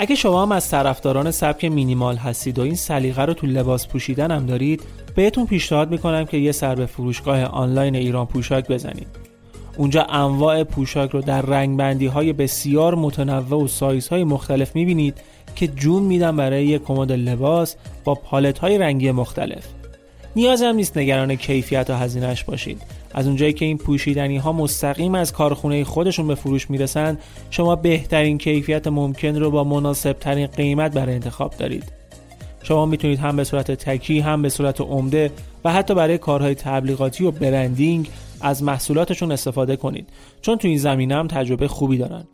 اگه شما هم از طرفداران سبک مینیمال هستید و این سلیقه رو تو لباس پوشیدن هم دارید بهتون پیشنهاد می‌کنم که یه سر به فروشگاه آنلاین ایران پوشاک بزنید. اونجا انواع پوشاک رو در رنگبندی های بسیار متنوع و سایزهای مختلف می‌بینید که جون میدن برای یک کمد لباس با پالت های رنگی مختلف. نیاز هم نیست نگران کیفیت و هزینهش باشید. از اونجایی که این پوشیدنی ها مستقیم از کارخونه خودشون به فروش می‌رسن شما بهترین کیفیت ممکن رو با مناسب ترین قیمت برای انتخاب دارید. شما می‌تونید هم به صورت تکی هم به صورت عمده و حتی برای کارهای تبلیغاتی و برندینگ از محصولاتشون استفاده کنید چون تو این زمینه هم تجربه خوبی دارن.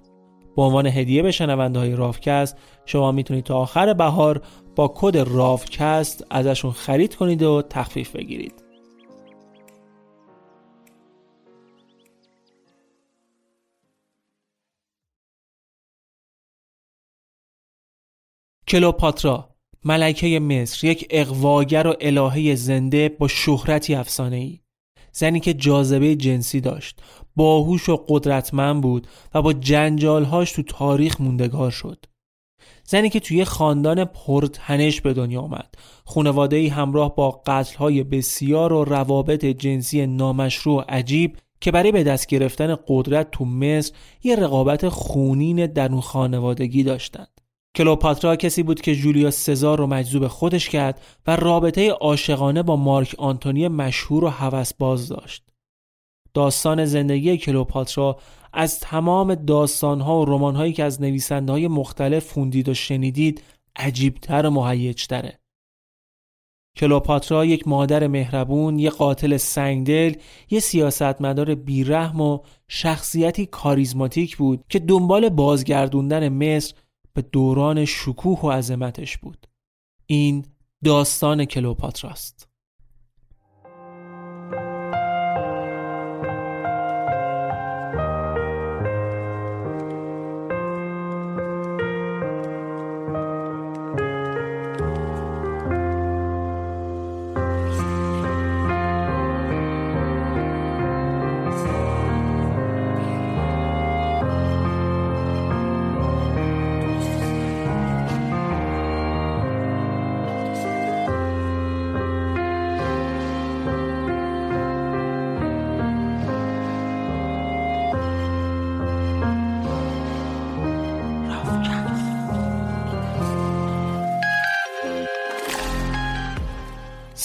به عنوان هدیه به شنونده های رافکست شما می‌تونید تا آخر بهار با کد رافکست ازشون خرید کنید و تخفیف بگیرید. کلوپاترا ملکه مصر یک اقواگر و الهه زنده با شهرتی افسانه ای زنی که جاذبه جنسی داشت باهوش و قدرتمند بود و با جنجالهاش تو تاریخ موندگار شد. زنی که توی خاندان پرتنش به دنیا آمد. خانواده همراه با قتلهای بسیار و روابط جنسی نامشروع عجیب که برای به دست گرفتن قدرت تو مصر یه رقابت خونین در اون خانوادگی داشتند کلوپاترا کسی بود که جولیا سزار رو مجذوب خودش کرد و رابطه عاشقانه با مارک آنتونی مشهور و هوسباز داشت. داستان زندگی کلوپاترا از تمام داستانها و رمانهایی که از نویسنده های مختلف خوندید و شنیدید عجیبتر و مهیجتره. کلوپاترا یک مادر مهربون، یک قاتل سنگدل، یک سیاستمدار بیرحم و شخصیتی کاریزماتیک بود که دنبال بازگردوندن مصر به دوران شکوه و عظمتش بود. این داستان کلوپاتراست.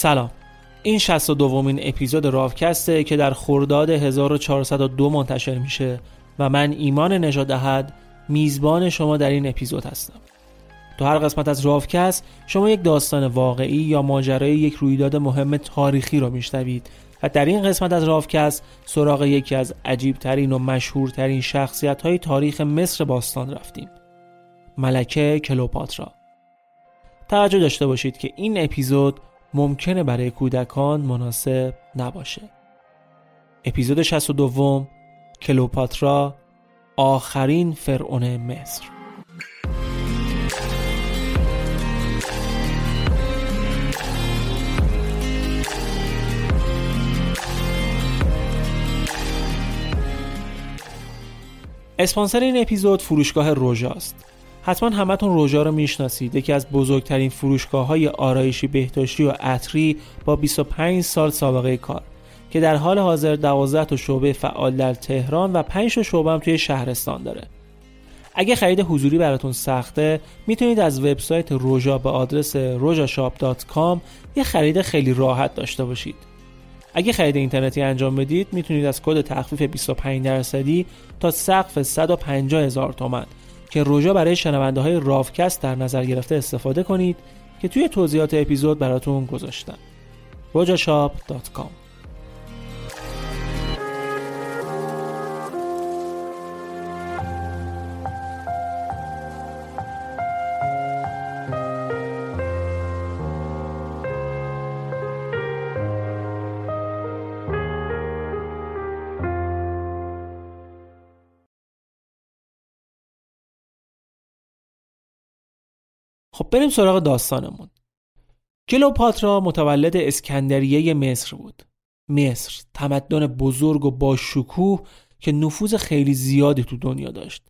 سلام. این 62 دومین اپیزود راوکسته که در خرداد 1402 منتشر میشه و من ایمان نژادهد میزبان شما در این اپیزود هستم. تو هر قسمت از راوکست شما یک داستان واقعی یا ماجرای یک رویداد مهم تاریخی رو میشنوید و در این قسمت از راوکست سراغ یکی از عجیبترین و مشهورترین شخصیت های تاریخ مصر باستان رفتیم. ملکه کلوپاترا. توجه داشته باشید که این اپیزود ممکنه برای کودکان مناسب نباشه. اپیزود 62 کلوپاترا آخرین فرعون مصر. اسپانسر این اپیزود فروشگاه روژاست. حتما همتون روژا رو می‌شناسید. یکی از بزرگترین فروشگاه های آرایشی بهداشتی و عطری با 25 سال سابقه کار که در حال حاضر 12 تا شعبه فعال در تهران و 5 تا شعبه هم توی شهرستان داره. اگه خرید حضوری براتون سخته می‌تونید از وبسایت روژا به آدرس rojashop.com یه خرید خیلی راحت داشته باشید. اگه خرید اینترنتی انجام بدید می‌تونید از کد تخفیف 25 درصدی تا سقف 150 هزار تومن. که روژا برای شنونده های رافکست در نظر گرفته استفاده کنید که توی توضیحات اپیزود براتون گذاشتم. rojashop.com خب بریم سراغ داستانمون. کلوپاترا متولد اسکندریه مصر بود. مصر تمدن بزرگ و با شکوه که نفوذ خیلی زیادی تو دنیا داشت.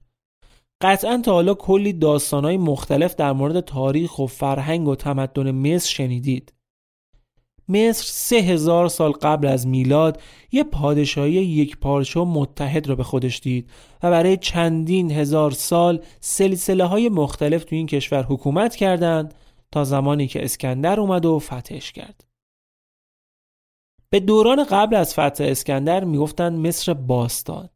قطعا تا حالا کلی داستانهای مختلف در مورد تاریخ و فرهنگ و تمدن مصر شنیدید. مصر سه هزار سال قبل از میلاد یه پادشاهی یک پارچه متحد را به خودش دید و برای چندین هزار سال سلسله های مختلف تو این کشور حکومت کردند تا زمانی که اسکندر اومد و فتحش کرد. به دوران قبل از فتح اسکندر می‌گفتند مصر باستان.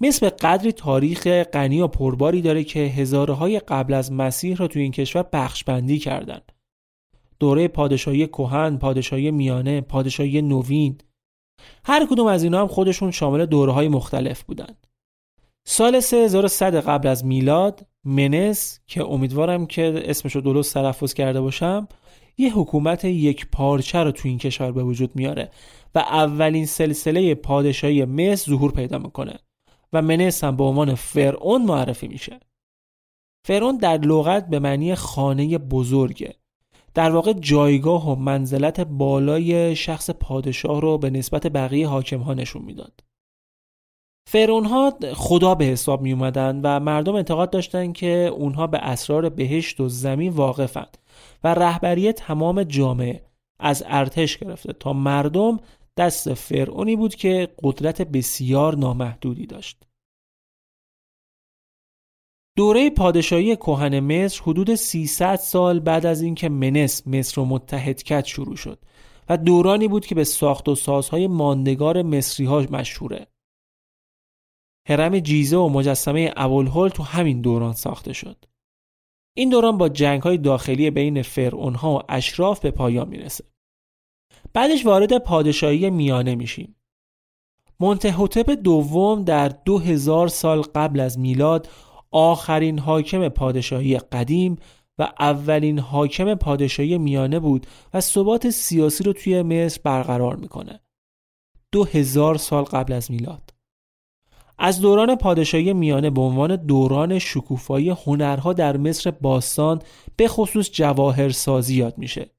مصر به قدری تاریخ غنی و پرباری داره که هزارهای قبل از مسیح را تو این کشور بخش بندی کردند. دوره پادشاهی کهن، پادشاهی میانه، پادشاهی نوین هر کدوم از اینا هم خودشون شامل دوره های مختلف بودند. سال 3100 قبل از میلاد منس که امیدوارم که اسمشو درست تلفظ کرده باشم یه حکومت یک پارچه رو تو این کشور به وجود میاره و اولین سلسله پادشاهی مصر ظهور پیدا می‌کنه و منس هم به عنوان فرعون معرفی میشه. فرعون در لغت به معنی خانه بزرگه در واقع جایگاه و منزلت بالای شخص پادشاه رو به نسبت بقیه حاکم ها نشون می‌داد. فرعون ها خدا به حساب می اومدن و مردم اعتقاد داشتند که اونها به اسرار بهشت و زمین واقفند و رهبری تمام جامعه از ارتش گرفته تا مردم دست فرعونی بود که قدرت بسیار نامحدودی داشت. دوره پادشاهی کهن مصر حدود 300 سال بعد از اینکه منس مصر رو متحد کرد شروع شد و دورانی بود که به ساخت و سازهای ماندگار مصری ها مشهوره. هرم جیزه و مجسمه ابوالهول تو همین دوران ساخته شد. این دوران با جنگ های داخلی بین فرعون ها و اشراف به پایان می‌رسه. بعدش وارد پادشاهی میانه میشیم. منتهوتپ دوم در 2000 سال قبل از میلاد آخرین حاکم پادشاهی قدیم و اولین حاکم پادشاهی میانه بود و ثبات سیاسی رو توی مصر برقرار می‌کنه. دو هزار سال قبل از میلاد. از دوران پادشاهی میانه به عنوان دوران شکوفایی هنرها در مصر باستان به خصوص جواهرسازی یاد میشه.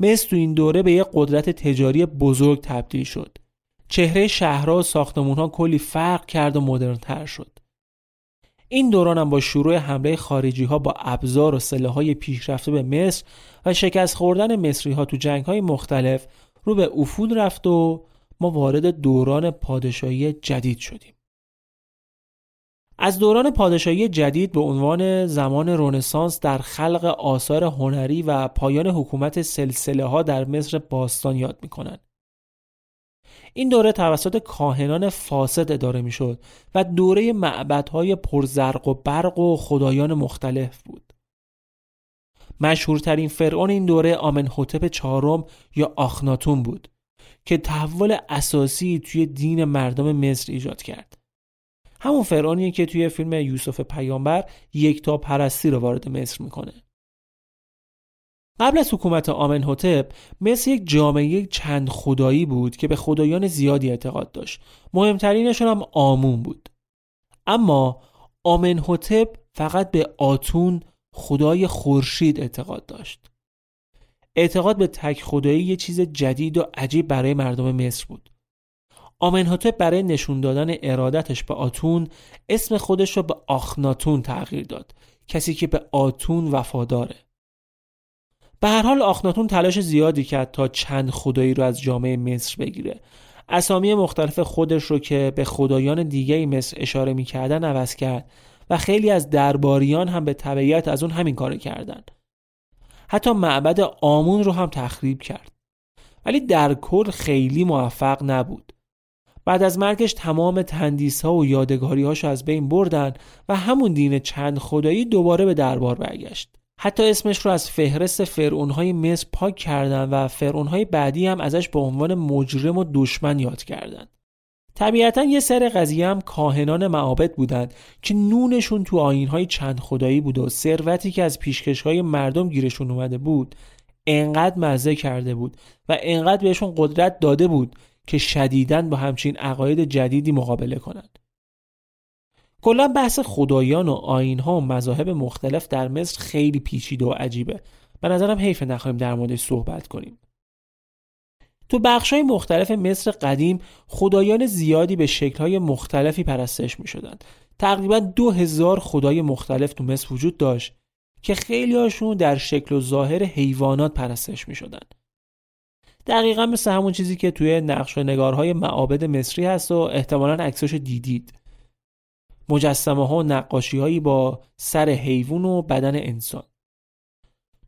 مصر تو این دوره به یک قدرت تجاری بزرگ تبدیل شد. چهره شهرها و ساختمونها کلی فرق کرد و مدرنتر شد. این دوران هم با شروع حمله خارجی ها با ابزار و سلاح های پیشرفته به مصر و شکست خوردن مصری ها تو جنگ های مختلف رو به افول رفت و ما وارد دوران پادشاهی جدید شدیم. از دوران پادشاهی جدید به عنوان زمان رونسانس در خلق آثار هنری و پایان حکومت سلسله ها در مصر باستان یاد می‌کنند. این دوره توسط کاهنان فاسد اداره می‌شد و دوره معبدهای پرزرق و برق و خدایان مختلف بود. مشهورترین فرعون این دوره آمنحوتپ چهارم یا آخناتون بود که تحول اساسی توی دین مردم مصر ایجاد کرد. همون فرعونیه که توی فیلم یوسف پیامبر یک تا پرستی رو وارد مصر می‌کنه. قبل از حکومت آمنهوتپ مصر یک جامعه چند خدایی بود که به خدایان زیادی اعتقاد داشت. مهمترینشون هم آمون بود. اما آمنهوتپ فقط به آتون خدای خورشید اعتقاد داشت. اعتقاد به تک خدایی یه چیز جدید و عجیب برای مردم مصر بود. آمنهوتپ برای نشون دادن ارادتش به آتون اسم خودش رو به آخناتون تغییر داد. کسی که به آتون وفاداره. به هر حال آخناتون تلاش زیادی کرد تا چند خدایی رو از جامعه مصر بگیره. اسامی مختلف خودش رو که به خدایان دیگه مصر اشاره می‌کردن عوض کرد و خیلی از درباریان هم به تبعیت از اون همین کار کردن. حتی معبد آمون رو هم تخریب کرد. ولی در کل خیلی موفق نبود. بعد از مرگش تمام تندیس ها و یادگاری رو از بین بردن و همون دین چند خدایی دوباره به دربار برگشت. حتی اسمش رو از فهرست فرعونهای مصر پاک کردن و فرعونهای بعدی هم ازش به عنوان مجرم و دشمن یاد کردند. طبیعتا یه سر قضیه هم کاهنان معابد بودند که نونشون تو آینهای چند خدایی بود و ثروتی که از پیشکشهای مردم گیرشون اومده بود انقدر مزه کرده بود و انقدر بهشون قدرت داده بود که شدیدن با همچین عقاید جدیدی مقابله کنند. کلا بحث خدایان و آینها و مذاهب مختلف در مصر خیلی پیچیده و عجیبه به نظرم حیف نخواهیم در موردش صحبت کنیم تو های مختلف مصر قدیم خدایان زیادی به های مختلفی پرستش می شدن. تقریبا دو هزار خدای مختلف تو مصر وجود داشت که خیلی هاشون در شکل و ظاهر حیوانات پرستش می شدن. دقیقا مثل همون چیزی که توی نقش و نگارهای معابد مصری هست و احتمالا عکساش دیدید مجسمه ها و نقاشی هایی با سر حیوان و بدن انسان.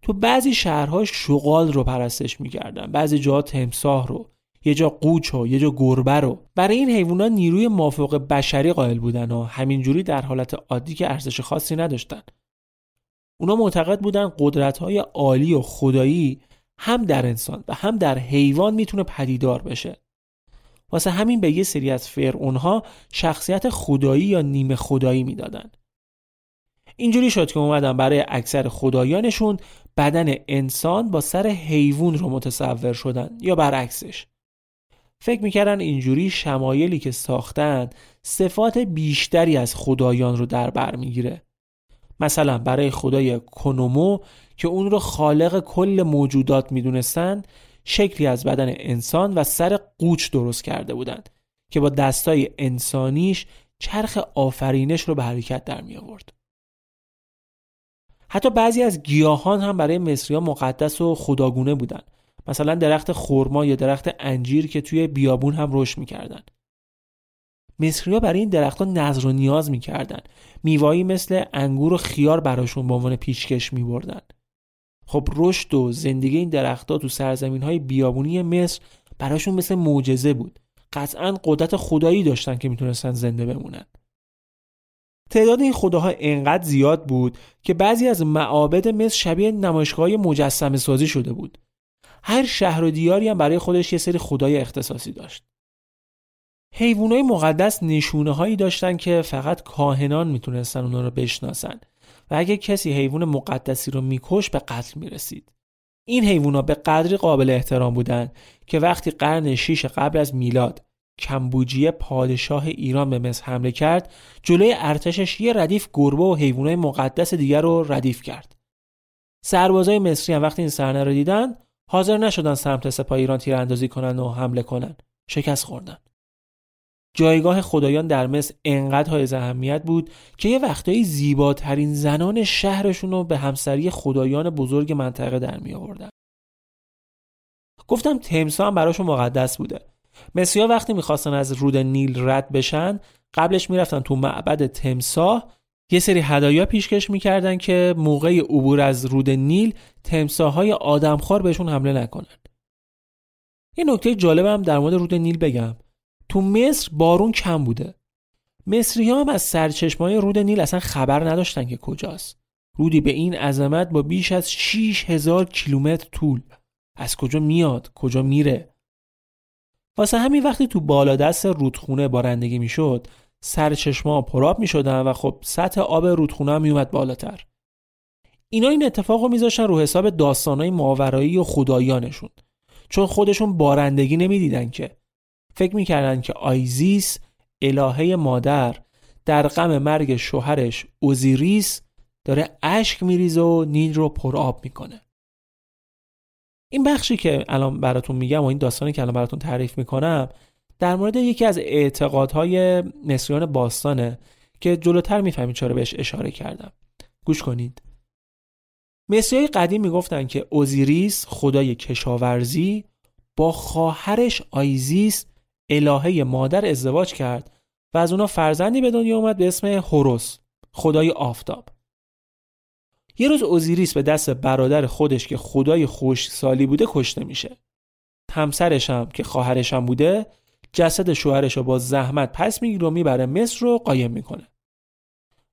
تو بعضی شهرها شغال رو پرستش می‌کردن بعضی جاها تمساه رو یه جا قوچ و یه جا گربه رو. برای این حیوانات نیروی مافوق بشری قائل بودن و همینجوری در حالت عادی که ارزش خاصی نداشتن. اونا معتقد بودن قدرت های عالی و خدایی هم در انسان و هم در حیوان می‌تونه پدیدار بشه. واسه همین به یه سری از فرعونها شخصیت خدایی یا نیمه خدایی می‌دادن. اینجوری شد که اومدن برای اکثر خدایانشون بدن انسان با سر حیوان رو متصور شدن یا برعکسش. فکر می‌کردن اینجوری شمایلی که ساختن صفات بیشتری از خدایان رو در بر می‌گیره. مثلا برای خدای کنومو که اون رو خالق کل موجودات می‌دونستن شکلی از بدن انسان و سر قوچ درست کرده بودند که با دستای انسانیش چرخ آفرینش رو به حرکت در می آورد. حتی بعضی از گیاهان هم برای مصری مقدس و خداگونه بودند. مثلا درخت خرما یا درخت انجیر که توی بیابون هم رشد می‌کردن. مصری برای این درختها نظر و نیاز می‌کردن. میوایی مثل انگور و خیار براشون به عنوان پیشکش میبردن. خب رشد و زندگی این درختها تو سرزمین های بیابونی مصر براشون مثل معجزه بود. قطعا قدرت خدایی داشتن که می‌تونستن زنده بمونن. تعداد این خداها انقدر زیاد بود که بعضی از معابد مصر شبیه نمایشگاه مجسمه سازی شده بود. هر شهر و دیاری هم برای خودش یه سری خدای اختصاصی داشت. حیوانای مقدس نشونه هایی داشتن که فقط کاهنان می‌تونستن اونا رو بشناسن. و اگه کسی حیوان مقدسی رو میکش به قتل می‌رسید. این حیوونا به قدری قابل احترام بودند که وقتی قرن 6 قبل از میلاد کمبوجیه پادشاه ایران به مصر حمله کرد جلوی ارتشش یه ردیف گربه و حیوانات مقدس دیگر رو ردیف کرد. سربازای مصری هم وقتی این صحنه رو دیدن حاضر نشدن سمت سپاه ایران تیراندازی کنن و حمله کنن. شکست خوردن. جایگاه خدایان در مصر انقدر های اهمیت بود که یه وقتایی زیباترین زنان شهرشون رو به همسری خدایان بزرگ منطقه در می آوردن. گفتم تمسا هم براشون مقدس بوده. ها وقتی می‌خواستن از رود نیل رد بشن قبلش می‌رفتن تو معبد تمسا یه سری هدایا پیشکش می‌کردن که موقع عبور از رود نیل تمساهای آدمخوار بهشون حمله نکنن. یه نکته جالبم در مورد رود نیل بگم تو مصر بارون کم بوده. مصری هم از سرچشمای رود نیل اصلا خبر نداشتن که کجاست. رودی به این عظمت با بیش از 6 هزار کیلومتر طول. از کجا میاد؟ کجا میره؟ واسه همین وقتی تو بالادست رودخونه بارندگی می‌شد سرچشما پراب می‌شدن و خب سطح آب رودخونه هم میومد بالاتر. اینا این اتفاق رو میذاشتن رو حساب داستانهای ماورایی و خدایانشون. چون خودشون بارندگی نمی‌دیدن که. فکر می‌کردن که آیزیس الهه مادر در غم مرگ شوهرش اوزیریس داره اشک میریزه و نیل رو پر آب می‌کنه. این بخشی که الان براتون میگم و این داستانی که الان براتون تعریف می‌کنم در مورد یکی از اعتقادهای مصریان باستانه که جلوتر می‌فهمید چرا بهش اشاره کردم. گوش کنید. مصریای قدیم می‌گفتن که اوزیریس خدای کشاورزی با خواهرش آیزیس الهه مادر ازدواج کرد و از اونا فرزندی به دنیا اومد به اسم هوروس خدای آفتاب. یه روز اوزیریس به دست برادر خودش که خدای خوش سالی بوده کشته میشه. همسرش هم که خواهرش هم بوده جسد شوهرش رو با زحمت پس می‌گیره و می‌بره مصر رو قایم می‌کنه.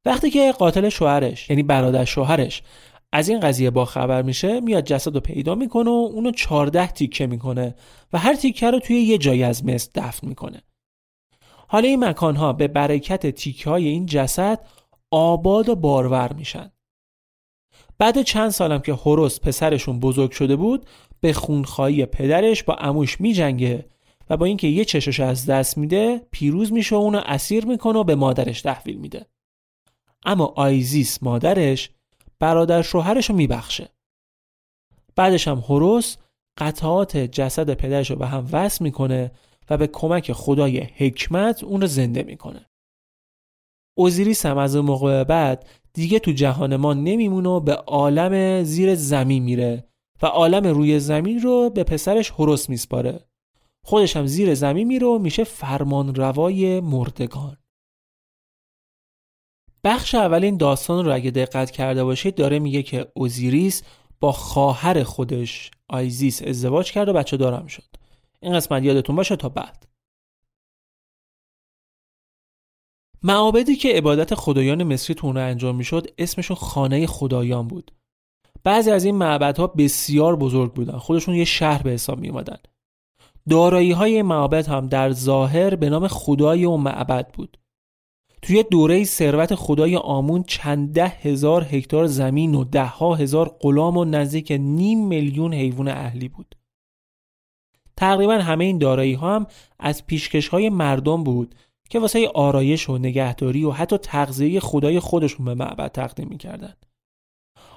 وقتی که قاتل شوهرش یعنی برادر شوهرش از این قضیه با خبر میشه میاد جسد رو پیدا می‌کنه و اونو 14 تیکه می‌کنه و هر تیکه رو توی یه جایی از مصر دفن می‌کنه. حالا این مکانها به برکت تیکه های این جسد آباد و بارور میشن. بعد چند سالم که هوروس پسرشون بزرگ شده بود به خونخواهی پدرش با اموش میجنگه و با اینکه یه چشش از دست میده پیروز میشه و اونو اسیر می‌کنه و به مادرش تحویل میده. اما آیزیس مادرش برادر شوهرش رو میبخشه. بعدش هم هوروس قطعات جسد پدرش رو به هم وصل می‌کنه و به کمک خدای حکمت اون رو زنده می‌کنه. اوزیریس هم از اون موقع بعد دیگه تو جهان ما نمیمونه و به عالم زیر زمین میره و عالم روی زمین رو به پسرش هوروس میسپاره. خودش هم زیر زمین میره و میشه فرمان روای مردگان. بخش اول این داستان رو اگه دقت کرده باشید داره میگه که اوزیریس با خواهر خودش آیزیس ازدواج کرد و بچه دارم شد. این قسمت یادتون باشه تا بعد. معابدی که عبادت خدایان مصری تو انجام می‌شد اسمشون خانه خدایان بود. بعضی از این معبدها بسیار بزرگ بودن. خودشون یه شهر به حساب می اومدن دارایی های معبد هم در ظاهر به نام خدای و معبد بود. توی دوره ثروت خدای آمون چند ده هزار هکتار زمین و ده ها هزار غلام و نزدیک نیم میلیون حیوان اهلی بود. تقریبا همه این دارایی ها هم از پیشکش های مردم بود که واسه آرایش و نگهداری و حتی تغذیه خدای خودشون به معبد تقدیم می‌کردن.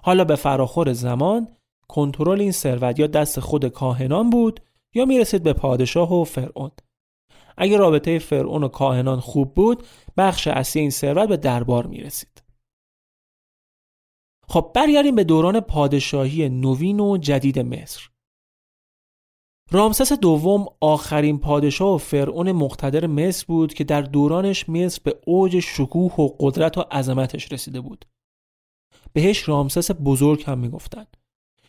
حالا به فراخور زمان کنترل این ثروت یا دست خود کاهنان بود یا می‌رسید به پادشاه و فرعون. اگر رابطه فرعون و کاهنان خوب بود بخش اصلی این ثروت به دربار می‌رسید خب برگردیم به دوران پادشاهی نوین و جدید مصر رامسس دوم آخرین پادشاه و فرعون مقتدر مصر بود که در دورانش مصر به اوج شکوه و قدرت و عظمتش رسیده بود. بهش رامسس بزرگ هم می‌گفتند.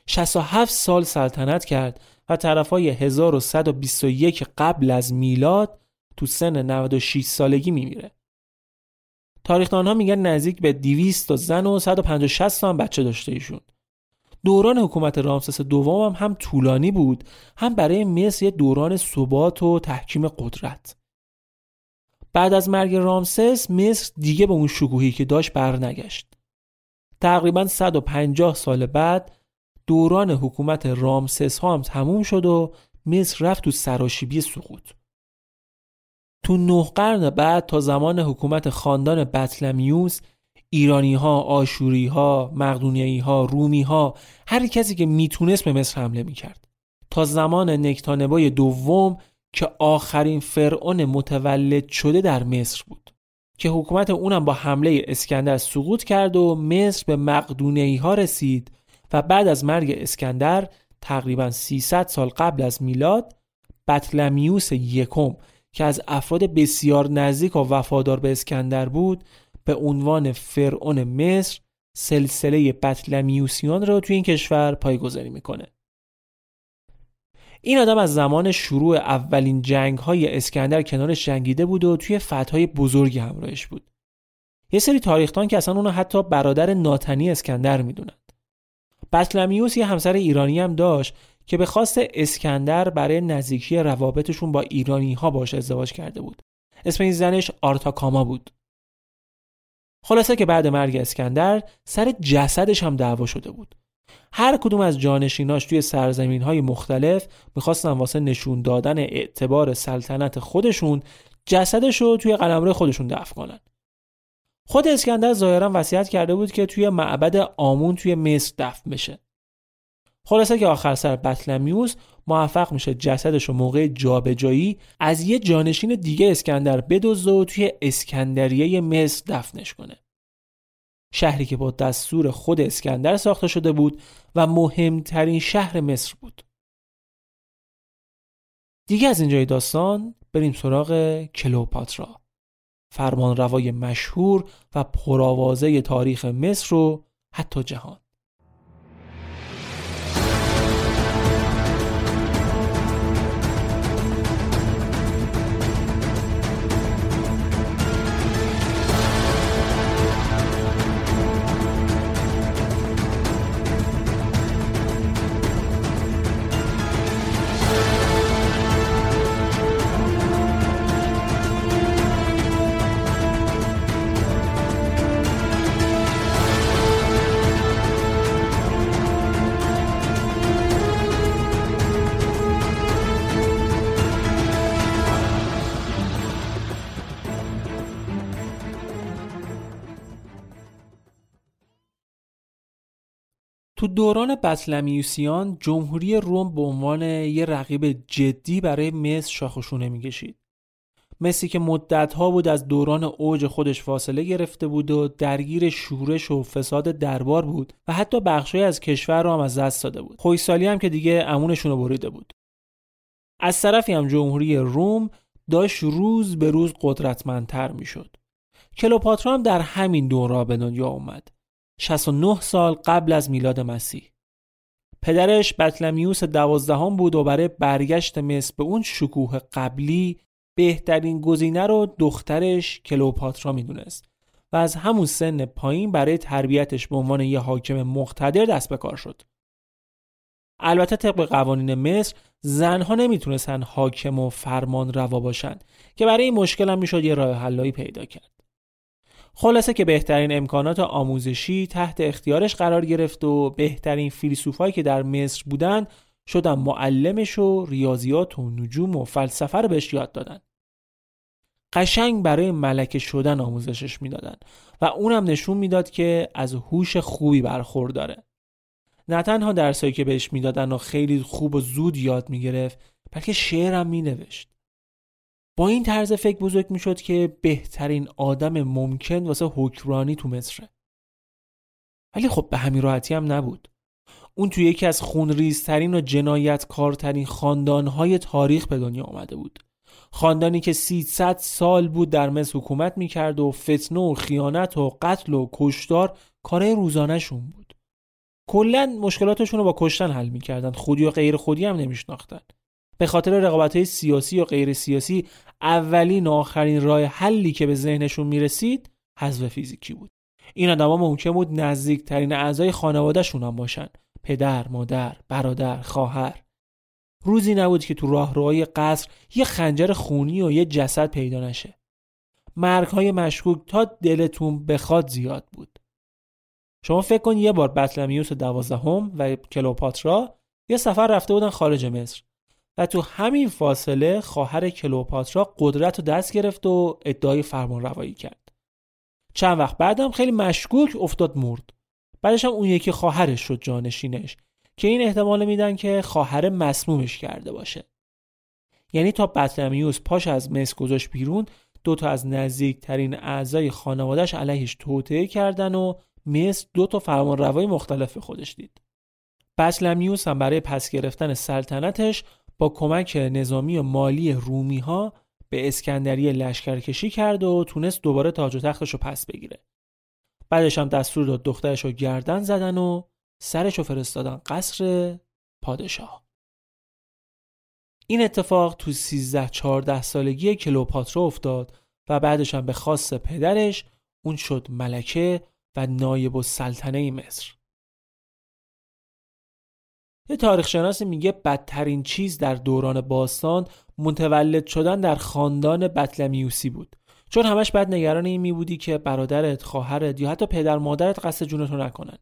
67 سال سلطنت کرد و طرفای 1121 قبل از میلاد تو سن 96 سالگی میمیره. تاریخدان ها میگن نزدیک به 200 تا زن و 150 تا هم بچه داشته ایشون. دوران حکومت رامسس دوم هم, هم طولانی بود هم برای مصر یه دوران ثبات و تحکیم قدرت بعد از مرگ رامسس مصر دیگه به اون شکوهی که داشت برنگشت تقریبا 150 سال بعد دوران حکومت رامسس ها هم تموم شد و مصر رفت تو سراشیبی سقوط. تو نه قرن بعد تا زمان حکومت خاندان بطلمیوس ایرانی ها، آشوری ها، مقدونیایی ها، رومی ها هر کسی که می‌تونست به مصر حمله می‌کرد. تا زمان نکتانبای دوم که آخرین فرعون متولد شده در مصر بود. که حکومت اونم با حمله اسکندر سقوط کرد و مصر به مقدونیایی ها رسید و بعد از مرگ اسکندر تقریبا 300 سال قبل از میلاد بطلمیوس یکم که از افراد بسیار نزدیک و وفادار به اسکندر بود به عنوان فرعون مصر سلسله بطلمیوسیان را توی این کشور پایگذاری می‌کنه. این آدم از زمان شروع اولین جنگ های اسکندر کنارش جنگیده بود و توی فتحای بزرگی همراهش بود. یه سری تاریختان که اصلا اونو حتی برادر ناتنی اسکندر می‌دونند بطلمیوس یه همسر ایرانی هم داشت که به خواست اسکندر برای نزدیکی روابطشون با ایرانی ها باش ازدواج کرده بود. اسم این زنش آرتاکاما بود. خلاصه که بعد مرگ اسکندر سر جسدش هم دعوا شده بود. هر کدوم از جانشیناش توی سرزمین های مختلف می‌خواستن واسه نشون دادن اعتبار سلطنت خودشون جسدش رو توی قلمرو خودشون دفن کنن. خود اسکندر ظاهرا وصیت کرده بود که توی معبد آمون توی مصر دفن بشه. خلاصه که آخر سر بطلمیوس موفق میشه جسدش رو موقع جابجایی از یه جانشین دیگه اسکندر بدزده و توی اسکندریه مصر دفنش کنه. شهری که با دستور خود اسکندر ساخته شده بود و مهمترین شهر مصر بود. دیگه از اینجای داستان بریم سراغ کلوپاترا. فرمان روای مشهور و پرآوازه تاریخ مصر و حتی جهان. تو دوران بطلمیوسیان جمهوری روم به عنوان یه رقیب جدی برای مصر شاخشونه می‌کشید. مصری که مدتها بود از دوران اوج خودش فاصله گرفته بود و درگیر شورش و فساد دربار بود و حتی بخشی از کشور رو هم از دست داده بود. خویسالی هم که دیگه امونشون رو بریده بود. از طرفی هم جمهوری روم داشت روز به روز قدرتمندتر می‌شد. کلوپاترا هم در همین دوران به دنیا اومد. 69 سال قبل از میلاد مسیح پدرش بطلمیوس دوازدهم بود و برای برگشت مصر به اون شکوه قبلی بهترین گزینه رو دخترش کلوپاترا می‌دونست و از همون سن پایین برای تربیتش به عنوان یه حاکم مقتدر دست به کار شد. البته طبق قوانین مصر زنها نمی‌تونستن حاکم و فرمان روا باشن که برای این مشکل هم می‌شد یه راه حلایی پیدا کرد. خلاصه که بهترین امکانات آموزشی تحت اختیارش قرار گرفت و بهترین فیلسوفایی که در مصر بودن شدن معلمش و ریاضیات و نجوم و فلسفه رو بهش یاد دادن. قشنگ برای ملکه شدن آموزشش می‌دادن و اونم نشون می‌داد که از هوش خوبی برخورداره. نه تنها درسایی که بهش می‌دادن و خیلی خوب و زود یاد می‌گرفت بلکه شعرم مینوشت. با این طرز فکر بزرگ می‌شد که بهترین آدم ممکن واسه حکمرانی تو مصره ولی خب به همین راحتی هم نبود. اون توی یکی از خونریزترین و جنایتکارترین خاندانهای تاریخ به دنیا آمده بود. خاندانی که 300 سال بود در مصر حکومت می‌کرد و فتنه و خیانت و قتل و کشتار کارهای روزانهشون بود. کلا مشکلاتشون رو با کشتن حل می‌کردن. خودی و غیر خودی هم نمیشناختن. به خاطر رقابت های سیاسی و غیر سیاسی اولین و آخرین راه حلی که به ذهنشون می‌رسید حذف فیزیکی بود. این آدما ممکن بود نزدیکترین اعضای خانوادهشون هم باشن. پدر، مادر، برادر، خواهر. روزی نبود که تو راهروهای قصر یه خنجر خونی و یه جسد پیدا نشه. مرگ های مشکوک تا دلتون بخواد زیاد بود. شما فکر کن یه بار بطلمیوس دوازدهم و کلوپاترا یه سفر رفته بودن خارج مصر. و تو همین فاصله خواهر کلوپاترا قدرت رو دست گرفت و ادعای فرمان روایی کرد. چند وقت بعدم خیلی مشکوک افتاد مرد. بعدش هم اون یکی خواهرش شد جانشینش که این احتمال میدن که خواهر مسمومش کرده باشه. یعنی تا بطلمیوس پاش از مصر گذاشت بیرون دو تا از نزدیکترین اعضای خانوادهش علیهش توطعه کردن و مصر دو تا فرمان روایی مختلف خودش دید. بطلمیوس هم برای پس گرفتن سلطنتش با کمک نظامی و مالی رومی ها به اسکندریه لشکرکشی کرد و تونست دوباره تاج و تختش رو پس بگیره. بعدش هم دستور داد دخترش رو گردن زدن و سرش رو فرستادن قصر پادشاه. این اتفاق تو 13-14 سالگی کلوپاترا افتاد و بعدش هم به خاص پدرش اون شد ملکه و نایب السلطنه مصر. یه تاریخ شناسی میگه بدترین چیز در دوران باستان متولد شدن در خاندان بطلمیوسی بود چون همش بعد نگران این می بودی که برادرت، خواهرت یا حتی پدر مادرت قصد جونتو نکنن.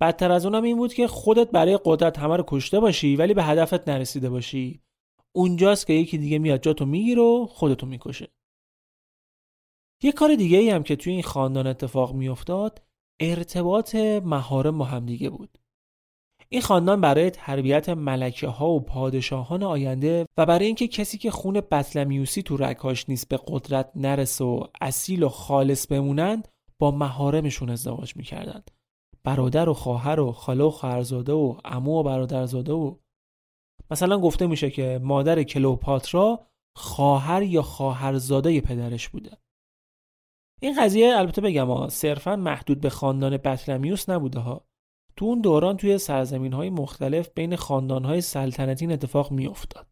بدتر از اونم این بود که خودت برای قدرت همه رو کشته باشی ولی به هدفت نرسیده باشی. اونجاست که یکی دیگه میاد جاتو می‌گیره و خودتو می‌کشه. یه کار دیگه ای هم که توی این خاندان اتفاق میافتاد ارتباط مهارم با همدیگه بود. این خاندان برای تربیت ملکه ها و پادشاهان آینده و برای اینکه کسی که خون بطلمیوسی تو رکاش نیست به قدرت نرسه و اصیل و خالص بمونند با مهارمشون ازدواج می‌کردند. برادر و خواهر و خاله و خواهرزاده و عمو و برادرزاده و مثلا گفته میشه که مادر کلوپاترا خواهر یا خواهرزاده پدرش بوده. این قضیه البته بگم صرفا محدود به خاندان بطلمیوس نبوده ها تو اون دوران توی سرزمین های مختلف بین خاندان های سلطنتی اتفاق می افتاد.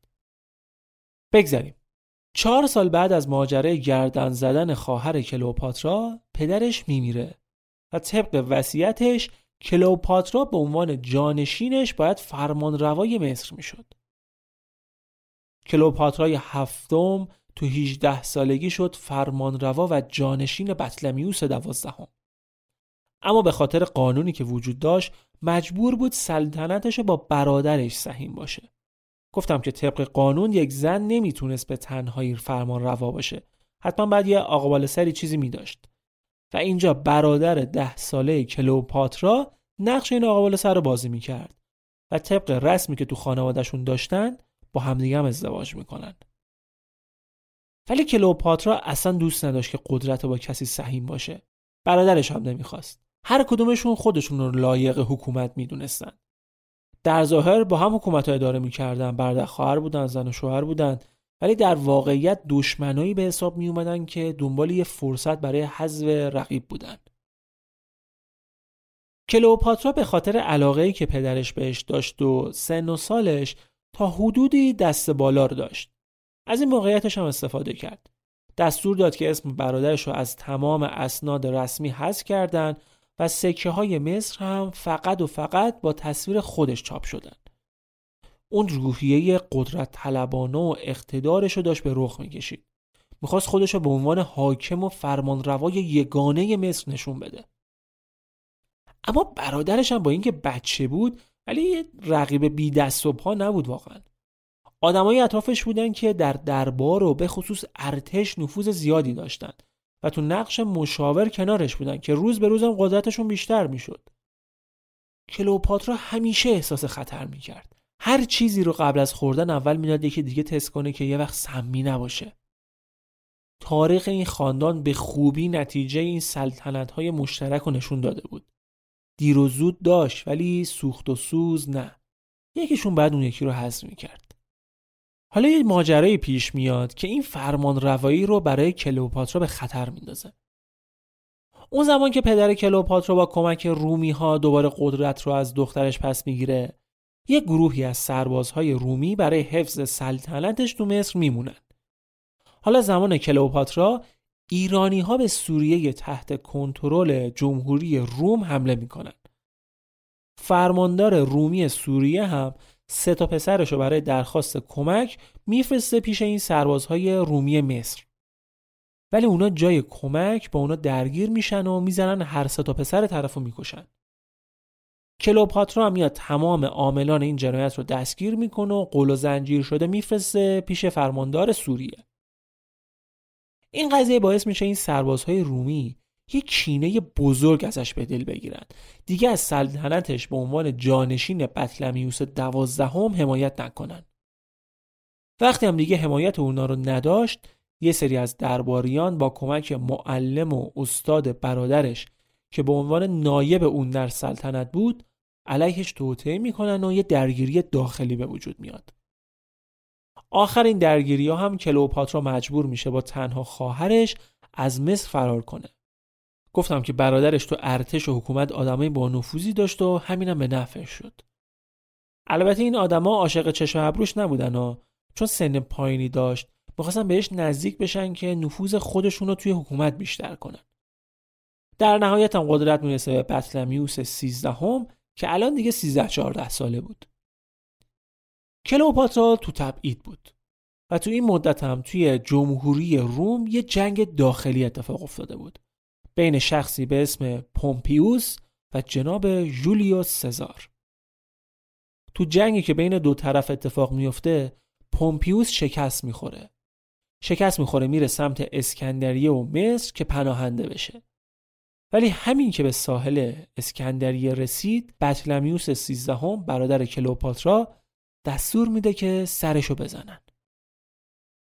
بگذاریم. چهار سال بعد از ماجرای گردن زدن خواهر کلوپاترا پدرش میمیره و طبق وصیتش کلوپاترا به عنوان جانشینش باید فرمان روای مصر می‌شد. کلوپاترای هفتم تو 18 سالگی شد فرمانروا و جانشین بطلمیوس دوازدهم. اما به خاطر قانونی که وجود داشت مجبور بود سلطنتش با برادرش سهیم باشه. گفتم که طبق قانون یک زن نمی‌تونست به تنهایی فرمان روا باشه. حتما بعد یه آقابال سری چیزی می داشت. و اینجا برادر ده ساله کلوپاترا نقش این آقابال سر رو بازی می‌کرد و طبق رسمی که تو خانوادهشون داشتن با همدیگه هم ازدواج می‌کنن. ولی کلوپاترا اصلا دوست نداشت که قدرت با کسی سهیم باشه. برادرش هم نمی‌خواست. هر کدومشون خودشون رو لایق حکومت می‌دونستن. در ظاهر با هم حکومت اداره می‌کردن برادر خواهر بودن زن و شوهر بودن ولی در واقعیت دشمنایی به حساب می اومدن که دنبال یه فرصت برای حذف رقیب بودن. کلوپاترا به خاطر علاقه که پدرش بهش داشت و سن و سالش تا حدودی دست بالا رو داشت. از این موقعیتش هم استفاده کرد. دستور داد که اسم برادرش رو از تمام اسناد رسمی حذف کردن و سکه های مصر هم فقط و فقط با تصویر خودش چاپ شدن. اون روحیه قدرت طلبانه و اقتدارش رو داشت به رخ می‌کشید. می‌خواست خودش رو به عنوان حاکم و فرمانروای یگانه مصر نشون بده. اما برادرش هم با اینکه بچه بود ولی رقیب بی دست و پا نبود واقعا. آدمای اطرافش بودن که در دربار و به خصوص ارتش نفوذ زیادی داشتند تو نقش مشاور کنارش بودن که روز به روزم قدرتشون بیشتر می‌شد. کلوپاترا همیشه احساس خطر می‌کرد. هر چیزی رو قبل از خوردن اول می‌داد یکی دیگه تست کنه که یه وقت سمی نباشه. تاریخ این خاندان به خوبی نتیجه این سلطنت های مشترک رو نشون داده بود. دیر و زود داشت ولی سوخت و سوز نه. یکیشون بعد اون یکی رو حذف می‌کرد. حالا یه ماجرایی پیش میاد که این فرمان روایی رو برای کلوپاترا به خطر میندازه. اون زمان که پدر کلوپاترا با کمک رومی ها دوباره قدرت رو از دخترش پس می‌گیره یه گروهی از سربازهای رومی برای حفظ سلطنتش تو مصر میمونن. حالا زمان کلوپاترا ایرانی ها به سوریه تحت کنترل جمهوری روم حمله می‌کنن. فرماندار رومی سوریه هم سه تا پسرش رو برای درخواست کمک میفرسته پیش این سربازهای رومی مصر. ولی اونا جای کمک با اونا درگیر میشن و می‌زنن هر سه تا پسر طرفو می‌کشن. کلوپاترا هم میاد تمام عاملان این جنایت رو دستگیر می‌کنه و قول و زنجیر شده میفرسته پیش فرماندار سوریه. این قضیه باعث میشه این سربازهای رومی یه کینه بزرگ ازش به دل بگیرن. دیگه از سلطنتش به عنوان جانشین بطلمیوس دوازدهم حمایت نکنن. وقتی هم دیگه حمایت اونا رو نداشت یه سری از درباریان با کمک معلم و استاد برادرش که به عنوان نایب اون در سلطنت بود علیهش توطعه می‌کنن و یه درگیری داخلی به وجود میاد. آخر این درگیری ها هم کلوپاترا مجبور میشه با تنها خواهرش از مصر فرار کنه. گفتم که برادرش تو ارتش و حکومت آدمای با نفوذی داشت و همینم به نفعش شد. البته این آدما عاشق چشم ابروش نبودن و چون سن پایینی داشت می‌خواستن بهش نزدیک بشن که نفوذ خودشون رو توی حکومت بیشتر کنن. در نهایت هم قدرت می‌رسه به بطلمیوس سیزدهم که الان دیگه 13 14 ساله بود. کلوپاترا تو تبعید بود و تو این مدت هم توی جمهوری روم یه جنگ داخلی اتفاق افتاده بود. بین شخصی به اسم پومپیوس و جناب جولیوس سزار. تو جنگی که بین دو طرف اتفاق میفته پومپیوس شکست می‌خوره. شکست می‌خوره میره سمت اسکندریه و مصر که پناهنده بشه. ولی همین که به ساحل اسکندریه رسید بطلمیوس سیزدهم برادر کلوپاترا دستور میده که سرشو بزنن.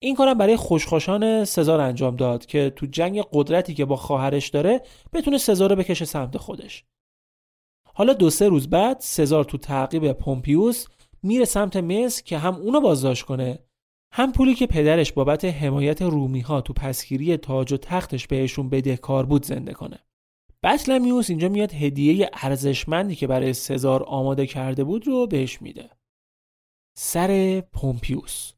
این کارم برای خوشخوشان سزار انجام داد که تو جنگ قدرتی که با خواهرش داره بتونه سزار رو بکشه سمت خودش. حالا دو سه روز بعد سزار تو تعقیب پومپیوس میره سمت مصر که هم اونو بازداشت کنه هم پولی که پدرش بابت حمایت رومی ها تو پسگیری تاج و تختش بهشون بدهکار بود زنده کنه. بطلمیوس اینجا میاد هدیه ارزشمندی که برای سزار آماده کرده بود رو بهش میده. سر پومپیوس.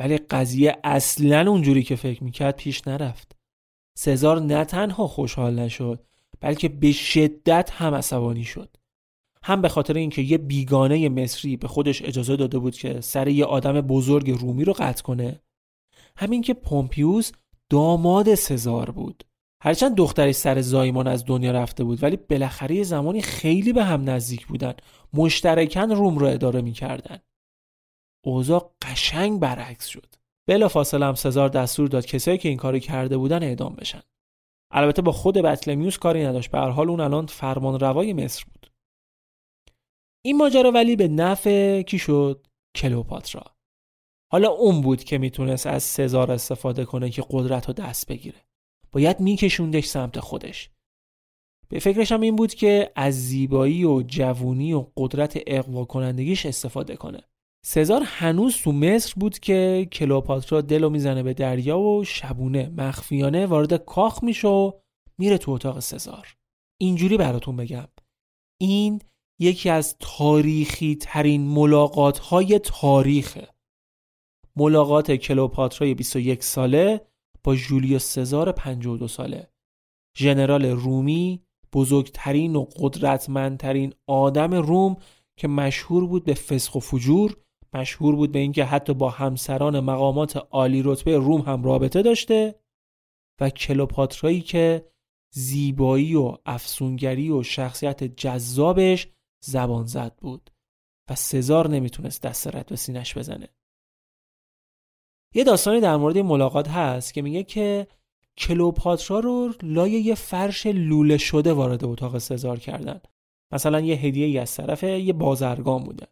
ولی قضیه اصلا اونجوری که فکر می‌کرد پیش نرفت. سزار نه تنها خوشحال نشد بلکه به شدت هم عصبانی شد. هم به خاطر اینکه یه بیگانه مصری به خودش اجازه داده بود که سر یه آدم بزرگ رومی رو قطع کنه همین که پومپیوس داماد سزار بود. هرچند دخترش سر زایمان از دنیا رفته بود ولی بالاخره زمانی خیلی به هم نزدیک بودن مشترکن روم رو اداره می‌کردن. اوضاع قشنگ برعکس شد. بلا فاصله هم سزار دستور داد کسایی که این کارو کرده بودن اعدام بشن. البته با خود بطلمیوس کاری نداشت. به هر حال اون الان فرمان روای مصر بود. این ماجرا ولی به نفع کی شد؟ کلوپاترا. حالا اون بود که می‌تونست از سزار استفاده کنه که قدرت رو دست بگیره. باید میکشوندش سمت خودش. به فکرش هم این بود که از زیبایی و جوونی و قدرت اقوا کنندگیش استفاده کنه. سزار هنوز تو مصر بود که کلوپاترا دلو می‌زنه به دریا و شبونه مخفیانه وارد کاخ میشه و میره تو اتاق سزار. اینجوری براتون بگم. این یکی از تاریخی ترین ملاقات های تاریخه ملاقات کلوپاترای 21 ساله با جولیوس سزار 52 ساله. ژنرال رومی بزرگترین و قدرتمندترین آدم روم که مشهور بود به فسق و فجور مشهور بود به اینکه حتی با همسران مقامات عالی رتبه روم هم رابطه داشته و کلوپاترایی که زیبایی و افسونگری و شخصیت جذابش زبان زد بود و سزار نمی‌تونست دست رد به سینش بزنه. یه داستانی در مورد ملاقات هست که میگه که کلوپاترا رو لای یه فرش لوله شده وارد اتاق سزار کردن. مثلا یه هدیه ای از طرف یه بازرگان بوده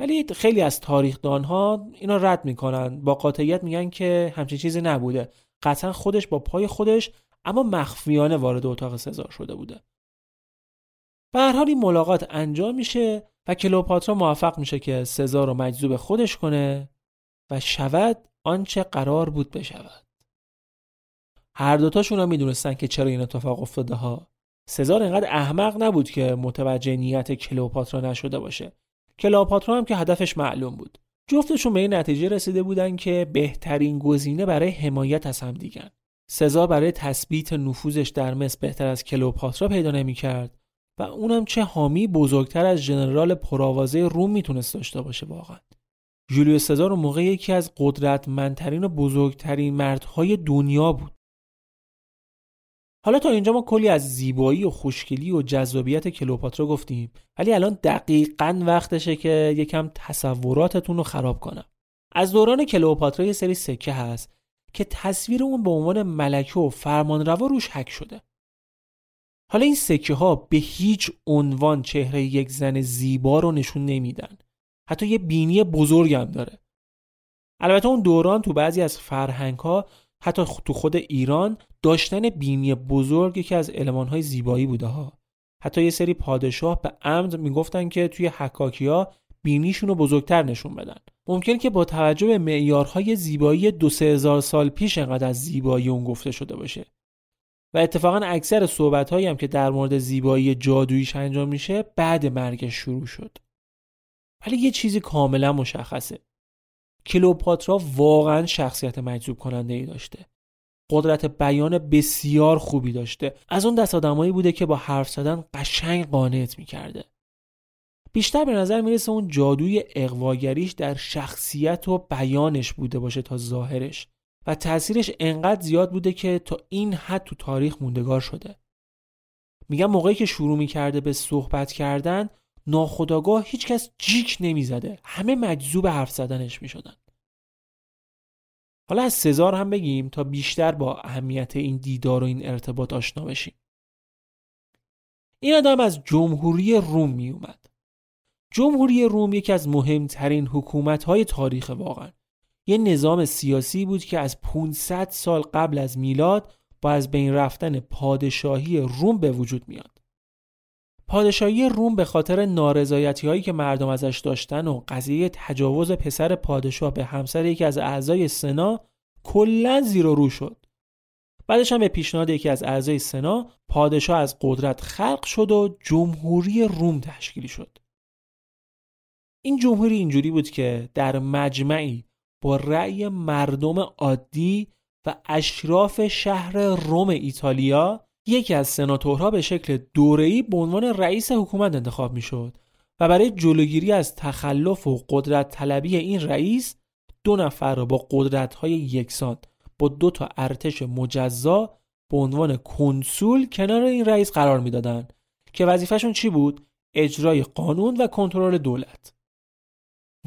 ولی خیلی از تاریخدان ها اینا رد می‌کنن. با قاطعیت میگن که همچین چیزی نبوده. قطعا خودش با پای خودش اما مخفیانه وارد اتاق سزار شده بوده. به هر حال این ملاقات انجام میشه و کلوپاترا موفق میشه که سزار رو مجذوب خودش کنه و شود آنچه قرار بود بشود. هر دوتاشون هم می‌دونستن که چرا این اتفاق افتاده ها. سزار اینقدر احمق نبود که متوجه نیت کلوپاترا نشده باشه. کلوپاترا هم که هدفش معلوم بود. جفتشون به این نتیجه رسیده بودن که بهترین گزینه برای حمایت از هم دیگن. سزار برای تثبیت نفوذش در مصر بهتر از کلوپاترا پیدا نمی‌کرد و اونم چه حامی بزرگتر از ژنرال پرآوازه روم می‌تونست داشته باشه واقعا. جولیوس سزار موقع یکی از قدرتمندترین و بزرگترین مردهای دنیا بود. حالا تا اینجا ما کلی از زیبایی و خوشگلی و جذابیت کلوپاترا گفتیم ولی الان دقیقا وقتشه که یکم تصوراتتون رو خراب کنم. از دوران کلوپاترا یه سری سکه هست که تصویر اون به عنوان ملکه و فرمانروا روش حک شده. حالا این سکه ها به هیچ عنوان چهره یک زن زیبا رو نشون نمیدن. حتی یه بینی بزرگ هم داره. البته اون دوران تو بعضی از فرهنگ ها حتی تو خود ایران داشتن بینی بزرگ یکی از های زیبایی بوده ها. حتی یه سری پادشاه به عمد می‌گفتن که توی حکاکی ها بینیشون رو بزرگتر نشون بدن. ممکن که با توجه به معیارهای زیبایی دو سه هزار سال پیش انقدر از زیبایی اون گفته شده باشه. و اتفاقا اکثر صحبت هایی هم که در مورد زیبایی جادوییش انجام میشه بعد مرگش شروع شد. ولی یه چیزی کاملا مشخصه. کلوپاترا واقعا شخصیت مجذوب کننده ای داشته. قدرت بیان بسیار خوبی داشته. از اون دست آدمایی بوده که با حرف زدن قشنگ قانعت می‌کرده. بیشتر به نظر می‌رسه اون جادوی اقواگریش در شخصیت و بیانش بوده باشه تا ظاهرش و تاثیرش انقدر زیاد بوده که تا این حد تو تاریخ موندگار شده. میگم موقعی که شروع می‌کرده به صحبت کردن ناخداگاه هیچکس جیک نمی‌زده. همه مجذوب حرف زدنش می‌شدن. حالا از سزار هم بگیم تا بیشتر با اهمیت این دیدار و این ارتباط آشنا بشیم. این آدم از جمهوری روم می اومد جمهوری روم یکی از مهمترین حکومت های تاریخ واقعا. یه نظام سیاسی بود که از 500 سال قبل از میلاد با از بین رفتن پادشاهی روم به وجود میاد. پادشاهی روم به خاطر نارضایتی هایی که مردم ازش داشتن و قضیه تجاوز پسر پادشاه به همسر یکی از اعضای سنا کلا زیر و رو شد. بعدش هم به پیشنهاد یکی از اعضای سنا پادشاه از قدرت خلق شد و جمهوری روم تشکیل شد. این جمهوری اینجوری بود که در مجمعی با رأی مردم عادی و اشراف شهر روم ایتالیا یکی از سناتورها به شکل دوره‌ای به عنوان رئیس حکومت انتخاب می‌شد و برای جلوگیری از تخلف و قدرت طلبی این رئیس دو نفر را با قدرت های یکسان با دو تا ارتش مجزا به عنوان کنسول کنار این رئیس قرار می‌دادند که وظیفهشون چی بود؟ اجرای قانون و کنترل دولت.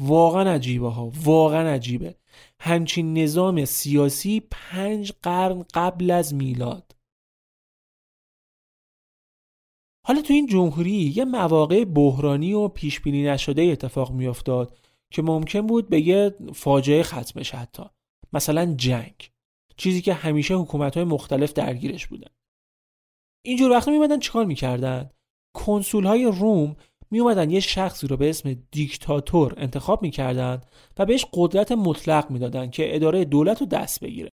واقعا عجیبه ها واقعا عجیبه. همچین نظام سیاسی پنج قرن قبل از میلاد. حالا تو این جمهوری یه مواقع بحرانی و پیش بینی نشده اتفاق میافتاد که ممکن بود به یه فاجعه ختم بشه حتی. مثلا جنگ. چیزی که همیشه حکومت های مختلف درگیرش بودن. اینجور وقتا میمدن چیکار می‌کردن؟ کنسول های روم میومدن یه شخصی رو به اسم دیکتاتور انتخاب می‌کردن و بهش قدرت مطلق می‌دادن که اداره دولت رو دست بگیره.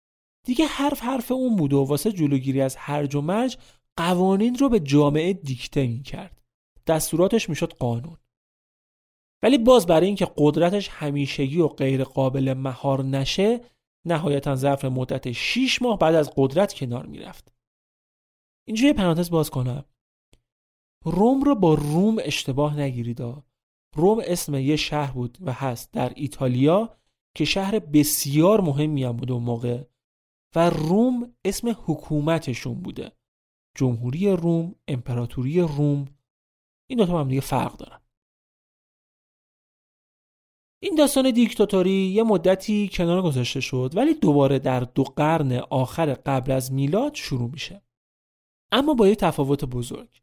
دیگه حرف حرف اون بود و واسه جلوگیری از هرج و مرج قوانین رو به جامعه دیکته می‌کرد. دستوراتش می‌شد قانون. ولی باز برای اینکه قدرتش همیشگی و غیر قابل مهار نشه نهایتا ظرف مدت 6 ماه بعد از قدرت کنار می‌رفت. اینجا یه پرانتز باز کنم. روم رو با روم اشتباه نگیرید روم اسم یه شهر بود و هست در ایتالیا که شهر بسیار مهمی هم بود اون موقع و روم اسم حکومتشون بوده. جمهوری روم امپراتوری روم این دو تا هم دیگه فرق دارن. این داستان دیکتاتوری یه مدتی کنار گذاشته شد ولی دوباره در دو قرن آخر قبل از میلاد شروع میشه. اما با یه تفاوت بزرگ.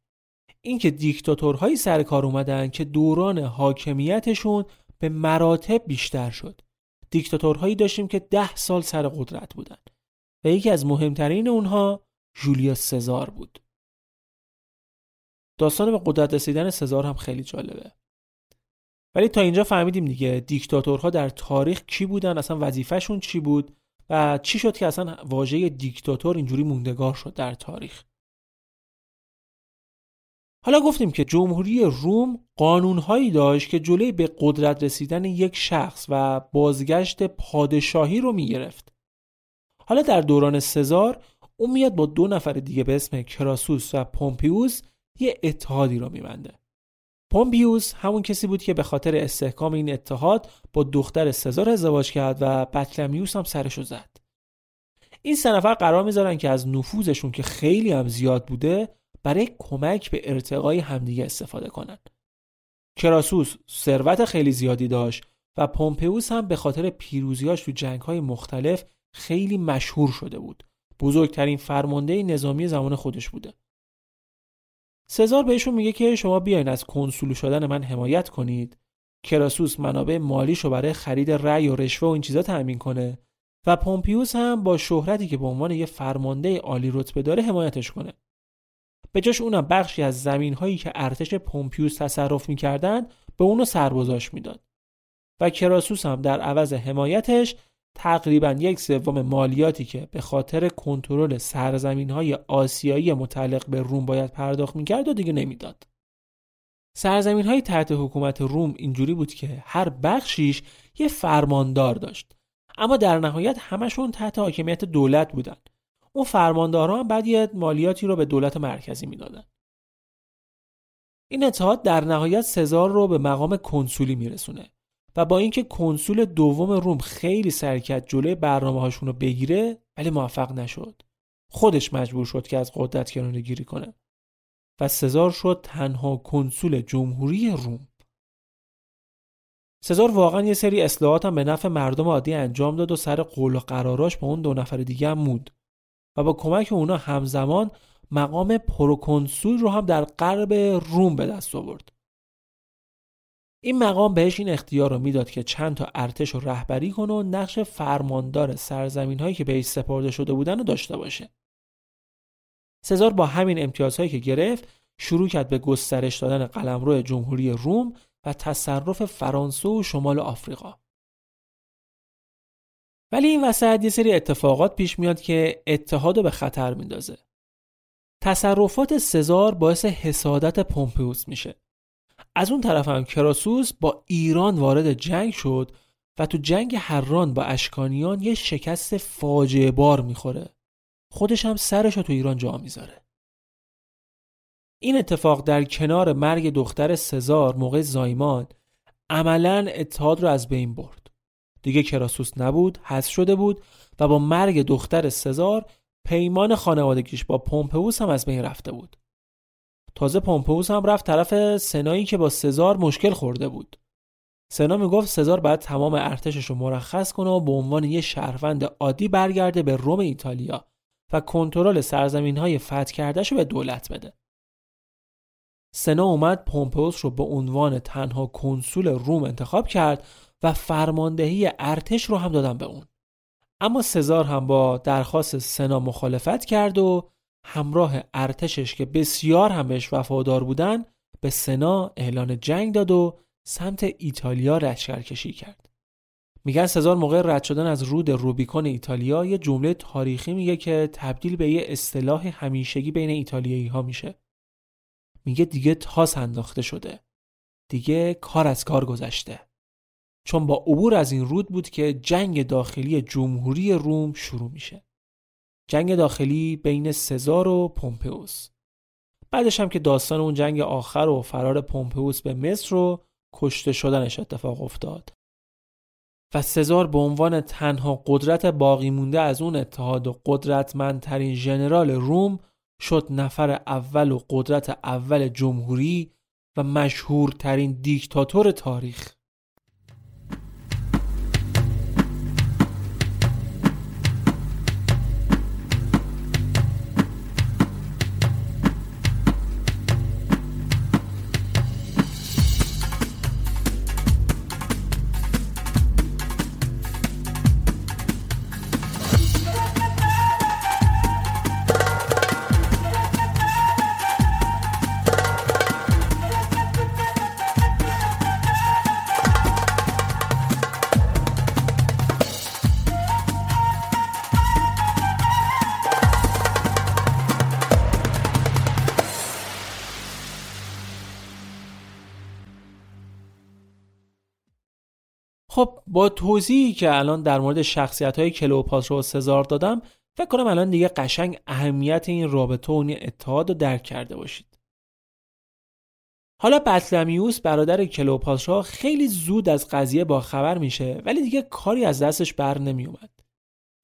اینکه دیکتاتورهایی سر کار اومدن که دوران حاکمیتشون به مراتب بیشتر شد. دیکتاتورهایی داشتیم که ده سال سر قدرت بودن. و یکی از مهمترین اونها جولیوس سزار بود. داستان به قدرت رسیدن سزار هم خیلی جالبه. ولی تا اینجا فهمیدیم دیگه دیکتاتورها در تاریخ کی بودن اصلا وظیفهشون چی بود و چی شد که اصلا واژه دیکتاتور اینجوری موندگار شد در تاریخ. حالا گفتیم که جمهوری روم قانونهایی داشت که جلوی به قدرت رسیدن یک شخص و بازگشت پادشاهی رو می‌گرفت. حالا در دوران سزار اون میاد با دو نفر دیگه به اسم کراسوس و پومپیوس یه اتحادی رو میبنده. پومپیوس همون کسی بود که به خاطر استحکام این اتحاد با دختر سزار ازدواج کرد و بطلمیوس هم سرشو زد. این سه نفر قرار می‌ذارن که از نفوذشون که خیلی هم زیاد بوده برای کمک به ارتقای همدیگه استفاده کنند. کراسوس ثروت خیلی زیادی داشت و پومپئوس هم به خاطر پیروزیاش تو جنگ‌های مختلف خیلی مشهور شده بود. بزرگترین فرمانده نظامی زمان خودش بوده. سزار بهشون میگه که شما بیاین از کنسول شدن من حمایت کنید. کراسوس منابع مالیشو برای خرید رأی و رشوه و این چیزا تأمین کنه و پومپیوس هم با شهرتی که به عنوان یه فرمانده عالی رتبه داره حمایتش کنه. به جاش اونم بخشی از زمین هایی که ارتش پومپیوس تصرف می‌کردن به اونو سرگذاشت می‌داد و کراسوس هم در عوض حمایتش تقریبا یک سوم مالیاتی که به خاطر کنترل سرزمین های آسیایی متعلق به روم باید پرداخت می‌کرد و دیگه نمی‌داد. سرزمین های تحت حکومت روم اینجوری بود که هر بخشیش یه فرماندار داشت. اما در نهایت همشون تحت حاکمیت دولت بودند اون فرمانداران بعد یه مالیاتی رو به دولت مرکزی می‌دادن. این اتحاد در نهایت سزار رو به مقام کنسولی میرسونه. و با اینکه کنسول دوم روم خیلی کرد جلوی برنامه هاشون رو بگیره ولی موفق نشد. خودش مجبور شد که از قدرت کناره گیری کنه. و سزار شد تنها کنسول جمهوری روم. سزار واقعا یه سری اصلاحات هم به نفع مردم عادی انجام داد و سر قول و قراراش با اون دو نفر دیگه هم مود و با کمک اونا همزمان مقام پروکنسول رو هم در غرب روم به دست آورد. این مقام بهش این اختیار رو می‌داد که چند تا ارتش رو رهبری کنه و نقش فرماندار سرزمین هایی که بهش سپرده شده بودن رو داشته باشه. سزار با همین امتیازهایی که گرفت شروع کرد به گسترش دادن قلمرو جمهوری روم و تصرف فرانسه و شمال آفریقا. ولی این وسط یه سری اتفاقات پیش میاد که اتحاد به خطر میندازه. تصرفات سزار باعث حسادت پومپئوس میشه. از اون طرف هم کراسوس با ایران وارد جنگ شد و تو جنگ هران با اشکانیان یه شکست فاجعه بار می‌خوره. خودش هم سرش رو تو ایران جا می‌ذاره. این اتفاق در کنار مرگ دختر سزار موقع زایمان عملا اتحاد رو از بین برد. دیگه کراسوس نبود، حذف شده بود و با مرگ دختر سزار پیمان خانوادگیش با پومپئوس هم از بین رفته بود. تازه پومپئوس هم رفت طرف سنایی که با سزار مشکل خورده بود. سنا می‌گفت سزار باید تمام ارتشش رو مرخص کنه و به عنوان یه شهروند عادی برگرده به روم ایتالیا و کنترل سرزمین های فتح کردهش رو به دولت بده. سنا اومد پومپئوس رو به عنوان تنها کنسول روم انتخاب کرد و فرماندهی ارتش رو هم دادن به اون. اما سزار هم با درخواست سنا مخالفت کرد و همراه ارتشش که بسیار هم بهش وفادار بودن به سنا اعلان جنگ داد و سمت ایتالیا کشی کرد. میگن سزار موقع رد شدن از رود روبیکون ایتالیا یه جمله تاریخی میگه که تبدیل به یه اصطلاح همیشگی بین ایتالیایی ها میشه. میگه دیگه تاس انداخته شده. دیگه کار از کار گذشته. چون با عبور از این رود بود که جنگ داخلی جمهوری روم شروع میشه. جنگ داخلی بین سزار و پومپئوس. بعدش هم که داستان اون جنگ آخر و فرار پومپئوس به مصر و کشته شدنش اتفاق افتاد. و سزار به عنوان تنها قدرت باقی مونده از اون اتحاد و قدرتمندترین ژنرال روم شد نفر اول و قدرت اول جمهوری و مشهورترین دیکتاتور تاریخ. با توضیحی که الان در مورد شخصیت های کلوپاترا و سزار دادم فکر کنم الان دیگه قشنگ اهمیت این رابطه و این اتحاد رو درک کرده باشید. حالا بطلمیوس برادر کلوپاترا خیلی زود از قضیه با خبر میشه ولی دیگه کاری از دستش بر نمیومد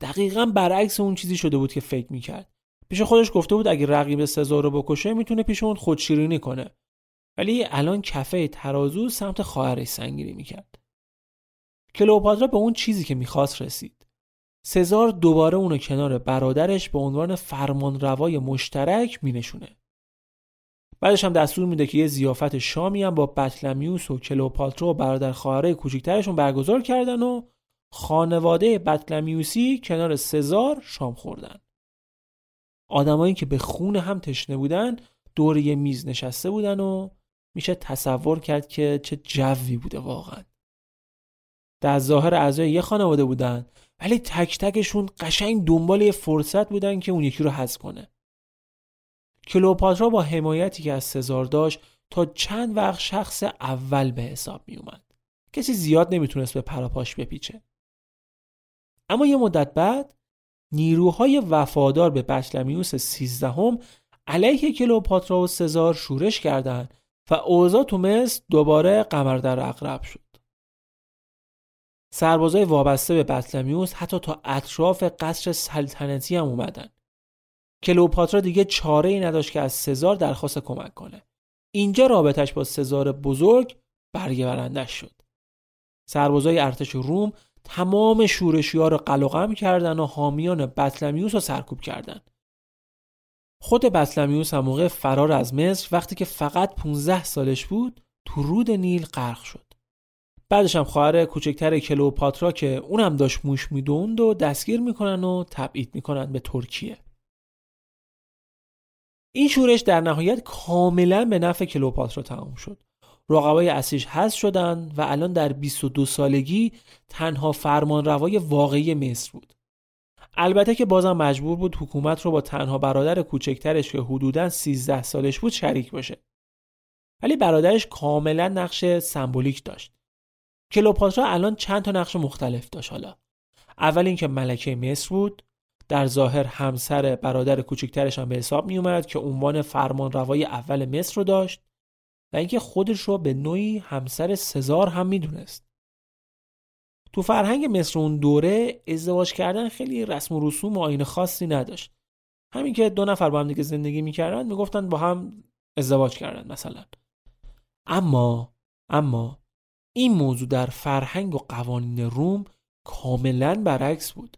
دقیقا برعکس اون چیزی شده بود که فکر می‌کرد. پیش خودش گفته بود اگه رقیب سزار رو بکشه می‌تونه پیش اون خودشیرینی کنه. ولی الان کفه ترازو سمت خواهرش سنگینی می‌کرد. کلوپاترا به اون چیزی که می‌خواست رسید. سزار دوباره اونو کنار برادرش به عنوان فرمانروای مشترک مینشونه. بعدش هم دستور میده که یه زیافت شامی هم با بطلمیوس و کلوپاترا و برادر خواهره کوچیکترشون برگزار کردن و خانواده بطلمیوسی کنار سزار شام خوردن. آدمایی که به خون هم تشنه بودن دور یه میز نشسته بودن و میشه تصور کرد که چه جوی بوده واقعا. در ظاهر اعضای یه خانواده بودن ولی تک تکشون قشنگ دنبال یه فرصت بودن که اون یکی رو حذف کنه کلوپاترا با حمایتی که از سزار داشت تا چند وقت شخص اول به حساب می اومد. کسی زیاد نمی‌تونست به پراپاش بپیچه. اما یه مدت بعد نیروهای وفادار به بطلمیوس سیزدهم علیه کلوپاترا و سزار شورش کردند و اوضاع تو مصر دوباره قمر در اقرب شد. سربازای وابسته به بطلمیوس حتی تا اطراف قصر سلطنتی هم اومدن. کلوپاترا دیگه چاره ای نداشت که از سزار درخواست کمک کنه. اینجا رابطش با سزار بزرگ برگه شد. سربازای ارتش روم تمام شورشی ها رو قلقم کردن و حامیان بطلمیوس رو سرکوب کردن. خود بطلمیوس هم موقع فرار از مصر وقتی که فقط 15 سالش بود تو رود نیل غرق شد. بعدش هم خواهر کوچکتر کلوپاترا که اونم داشت موش می‌دوند و دستگیر می‌کنن و تبعید می‌کنن به ترکیه. این شورش در نهایت کاملا به نفع کلوپاترا تمام شد. رقبای اصلیش حذف شدن و الان در 22 سالگی تنها فرمانروای واقعی مصر بود. البته که بازم مجبور بود حکومت رو با تنها برادر کوچکترش که حدوداً 13 سالش بود شریک باشه. ولی برادرش کاملا نقش سمبولیک داشت. کلوپاترا الان چند تا نقش مختلف داشت حالا. اول اینکه ملکه مصر بود، در ظاهر همسر برادر کوچکترش هم به حساب می اومد که عنوان فرمانروای اول مصر رو داشت و اینکه خودش رو به نوعی همسر سزار هم می‌دونست. تو فرهنگ مصر اون دوره ازدواج کردن خیلی رسم و رسوم و آین خاصی نداشت. همین که دو نفر با هم دیگه زندگی می‌کردن می‌گفتن با هم ازدواج کردن مثلا. اما اما این موضوع در فرهنگ و قوانین روم کاملا برعکس بود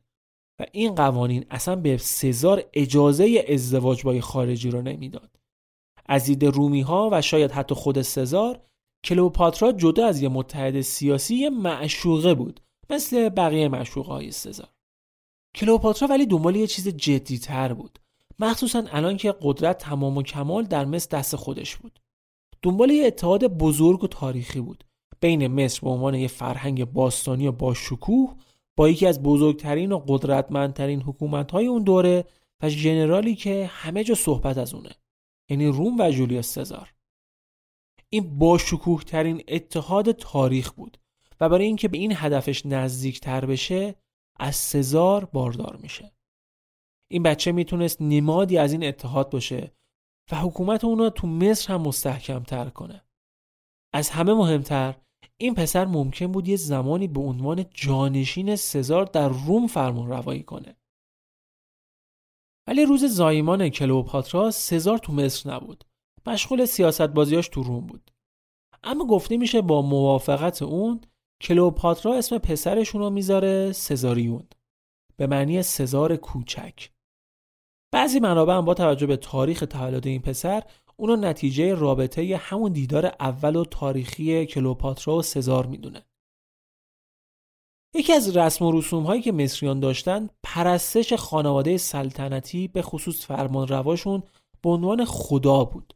و این قوانین اصلا به سزار اجازه ازدواج با خارجی رو نمی‌داد. از دید رومی ها و شاید حتی خود سزار کلوپاترا جدا از یه متحد سیاسی یه معشوقه بود مثل بقیه معشوقه های سزار. کلوپاترا ولی دنبال یه چیز جدی تر بود. مخصوصا الان که قدرت تمام و کمال در مصر دست خودش بود. دنبال یه اتحاد بزرگ و تاریخی بود. بین مصر به عنوان یه فرهنگ باستانی و با شکوه با یکی از بزرگترین و قدرتمندترین حکومت‌های اون دوره و ژنرالی که همه جا صحبت از اونه یعنی روم و جولیوس سزار. این با شکوه ترین اتحاد تاریخ بود و برای اینکه به این هدفش نزدیک تر بشه از سزار باردار میشه. این بچه می‌تونست نمادی از این اتحاد باشه و حکومت اون رو تو مصر هم مستحکم تر کنه. از همه مهمتر این پسر ممکن بود یه زمانی به عنوان جانشین سزار در روم فرمان روایی کنه. ولی روز زایمان کلوپاترا سزار تو مصر نبود. مشغول سیاست بازیاش تو روم بود. اما گفته میشه با موافقت اون کلوپاترا اسم پسرشون رو می‌ذاره سزاریون. به معنی سزار کوچک. بعضی منابع هم با توجه به تاریخ تولد این پسر اونو نتیجه رابطه همون دیدار اول و تاریخی کلوپاترا و سزار می‌دونه. یکی از رسم و رسوم هایی که مصریان داشتن پرستش خانواده سلطنتی به خصوص فرمان رواشون به عنوان خدا بود.